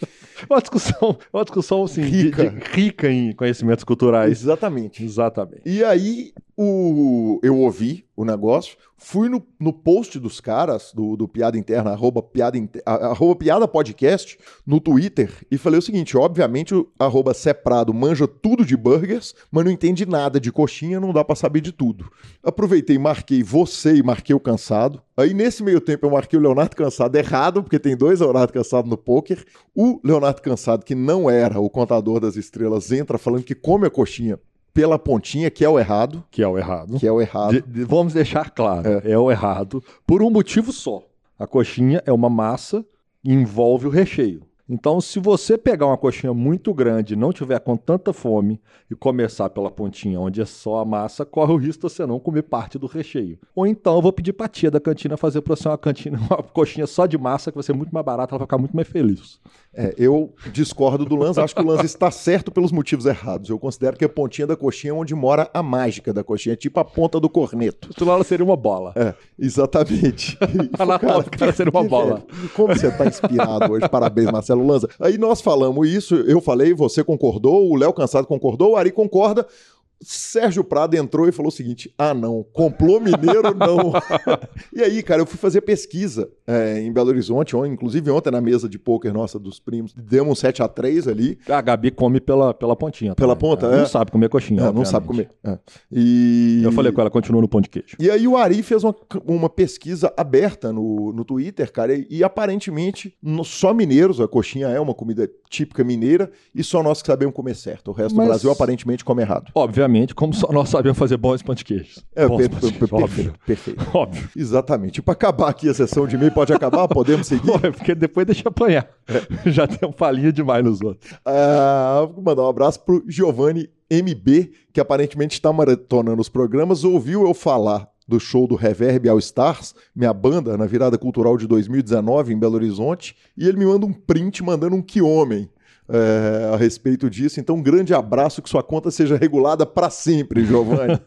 uma discussão, uma discussão assim, rica. De, de, rica em conhecimentos culturais. Exatamente. Exatamente. E aí o, eu ouvi o negócio, fui no, no post dos caras, do, do Piada Interna, arroba piada, arroba piada Podcast, no Twitter, e falei o seguinte: obviamente o arroba Seprado manja tudo de burgers, mas não entende nada de coxinha, não dá para saber de tudo. Aproveitei, marquei você e marquei o cansado. Aí nesse meio tempo eu marquei o Leonardo Cansado errado, porque tem dois Leonardo Cansado no poker. O Leonardo Cansado, que não era o contador das estrelas, entra falando que come a coxinha pela pontinha, que é o errado. Que é o errado. Que é o errado. De, de, vamos deixar claro, é. é o errado, por um motivo só. A coxinha é uma massa e envolve o recheio. Então, se você pegar uma coxinha muito grande, não tiver com tanta fome e começar pela pontinha onde é só a massa, corre o risco de você não comer parte do recheio. Ou então eu vou pedir pra tia da cantina fazer para você uma cantina, uma coxinha só de massa, que vai ser muito mais barata, ela vai ficar muito mais feliz. É, eu discordo do Lanz, acho que o Lanz está certo pelos motivos errados. Eu considero que a pontinha da coxinha é onde mora a mágica da coxinha, é tipo a ponta do corneto. Tu lá seria uma bola. É, exatamente. Na cara, cara seria uma bola. Velho, como você está inspirado hoje, parabéns, Marcelo Lanza. Aí nós falamos isso, eu falei, você concordou, o Léo Cansado concordou, o Ari concorda. Sérgio Prado entrou e falou o seguinte: ah, não, complô mineiro não. e aí, cara, eu fui fazer pesquisa é, em Belo Horizonte, ontem, inclusive ontem na mesa de pôquer nossa dos primos, demos um 7 a 3 ali. A Gabi come pela, pela pontinha. Pela também. ponta, é. Não sabe comer coxinha. É, não sabe comer. É. E... Eu falei com ela, continua no pão de queijo. E aí o Ari fez uma, uma pesquisa aberta no, no Twitter, cara, e, e aparentemente no, só mineiros, a coxinha é uma comida típica mineira, e só nós que sabemos comer certo. O resto Mas... do Brasil aparentemente come errado. Obviamente como só nós sabemos fazer bons pão de queijo. É, per per per perfeito, perfeito. Óbvio. Exatamente. E para acabar aqui a sessão de e-mail, pode acabar? Podemos seguir? porque depois deixa apanhar. É. Já tem um falinha demais nos outros. Ah, vou mandar um abraço pro Giovanni MB, que aparentemente está maratonando os programas, ouviu eu falar do show do Reverb All Stars, minha banda, na virada cultural de 2019 em Belo Horizonte, e ele me manda um print mandando um que homem é, a respeito disso. Então, um grande abraço, que sua conta seja regulada para sempre, Giovanni.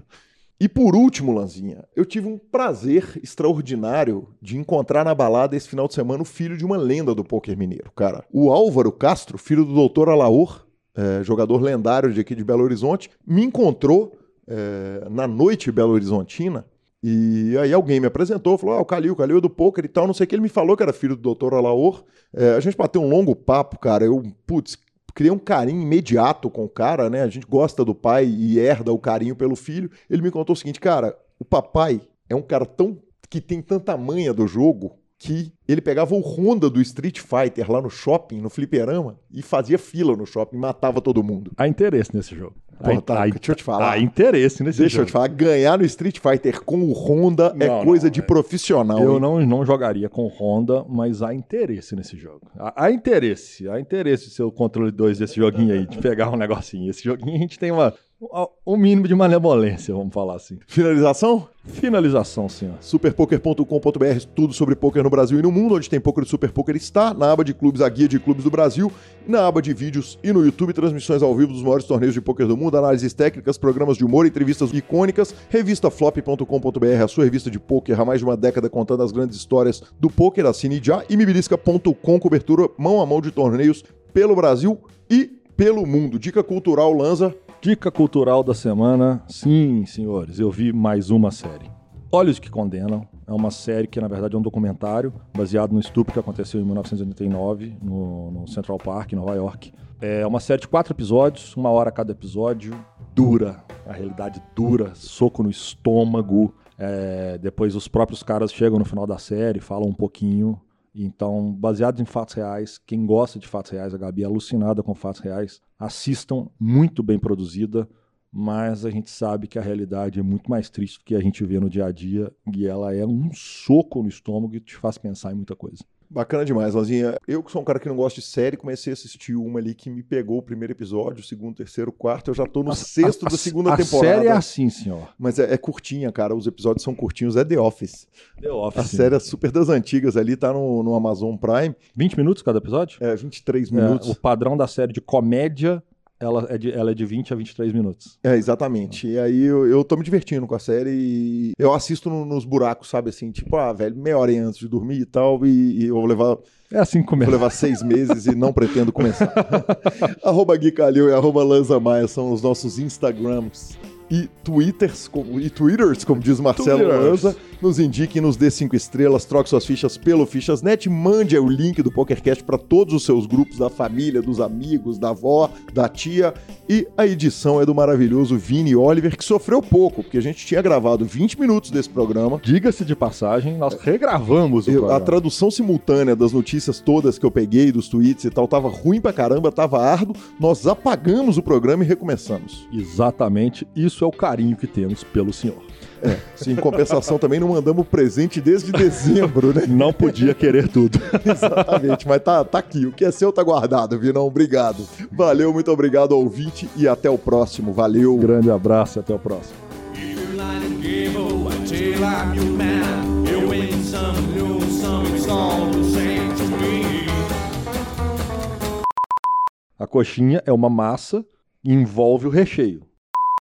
e por último, Lanzinha, eu tive um prazer extraordinário de encontrar na balada esse final de semana o filho de uma lenda do poker mineiro, cara. O Álvaro Castro, filho do doutor Alaor, é, jogador lendário de aqui de Belo Horizonte, me encontrou é, na noite Belo Horizontina e aí alguém me apresentou, falou: Ah, o Calil, o Calil é do poker e tal, não sei o que. Ele me falou que era filho do doutor Alaor. É, a gente bateu um longo papo, cara. Eu, putz, criei um carinho imediato com o cara, né? A gente gosta do pai e herda o carinho pelo filho. Ele me contou o seguinte, cara, o papai é um cara tão que tem tanta manha do jogo que ele pegava o Honda do Street Fighter lá no shopping, no fliperama, e fazia fila no shopping, matava todo mundo. Há interesse nesse jogo. Porra, tá, deixa eu te falar. Há interesse nesse deixa jogo. Deixa eu te falar, ganhar no Street Fighter com o Honda é não, é coisa não, de é. profissional. Eu não, não jogaria com Honda, mas há interesse nesse jogo. Há, há interesse, há interesse seu controle 2 desse joguinho aí, de pegar um negocinho. Esse joguinho a gente tem uma, um mínimo de malemolência, vamos falar assim. Finalização? Finalização, senhor. Superpoker.com.br, tudo sobre poker no Brasil e no mundo, onde tem poker e super poker está, na aba de clubes, a guia de clubes do Brasil, na aba de vídeos e no YouTube, transmissões ao vivo dos maiores torneios de poker do mundo, análises técnicas, programas de humor, entrevistas icônicas, revista flop.com.br, a sua revista de poker há mais de uma década contando as grandes histórias do poker, assine já, e mibilisca.com, cobertura mão a mão de torneios pelo Brasil e pelo mundo. Dica cultural, Lanza. Dica cultural da semana. Sim, senhores, eu vi mais uma série. Olhos que Condenam. É uma série que, na verdade, é um documentário baseado no estupro que aconteceu em 1989 no, no Central Park, em Nova York. É uma série de quatro episódios, uma hora cada episódio. Dura, a realidade dura, soco no estômago. É, depois os próprios caras chegam no final da série, falam um pouquinho. Então, baseado em fatos reais, quem gosta de fatos reais, a Gabi é alucinada com fatos reais, assistam, muito bem produzida, mas a gente sabe que a realidade é muito mais triste do que a gente vê no dia a dia e ela é um soco no estômago e te faz pensar em muita coisa. Bacana demais, Lanzinha. Eu que sou um cara que não gosta de série, comecei a assistir uma ali que me pegou o primeiro episódio, o segundo, o terceiro, o quarto. Eu já tô no a, sexto a, da segunda a temporada. A série é assim, senhor. Mas é, é, curtinha, cara. Os episódios são curtinhos. É The Office. The Office. A série é super das antigas ali, tá no, no Amazon Prime. 20 minutos cada episódio? É, 23 minutos. É, o padrão da série de comédia ela é, de, ela é de 20 a 23 minutos. É, exatamente. E aí eu, eu tô me divertindo com a série e eu assisto no, nos buracos, sabe assim, tipo, ah, velho, meia hora antes de dormir e tal, e, e eu vou levar. É assim que começa. Vou levar seis meses e não pretendo começar. arroba Gui Calil e arroba Lanza Maia são os nossos Instagrams e twitters, como, e twitters, como diz Marcelo Lanza. Nos indique, nos dê cinco estrelas, troque suas fichas pelo Fichasnet, mande o link do PokerCast para todos os seus grupos da família, dos amigos, da avó, da tia. E a edição é do maravilhoso Vini Oliver, que sofreu pouco, porque a gente tinha gravado 20 minutos desse programa. Diga-se de passagem, nós regravamos o eu, programa. A tradução simultânea das notícias todas que eu peguei, dos tweets e tal, tava ruim pra caramba, tava árduo. Nós apagamos o programa e recomeçamos. Exatamente, isso é o carinho que temos pelo senhor. É, em compensação também não mandamos presente desde dezembro, né? Não podia querer tudo. Exatamente, mas tá, tá aqui. O que é seu tá guardado, Vinão. Obrigado. Valeu, muito obrigado, ouvinte, e até o próximo. Valeu. Grande abraço e até o próximo. A coxinha é uma massa e envolve o recheio.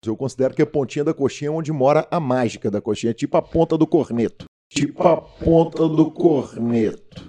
Eu considero que a pontinha da coxinha é onde mora a mágica da coxinha, tipo a ponta do corneto. Tipo a ponta do corneto.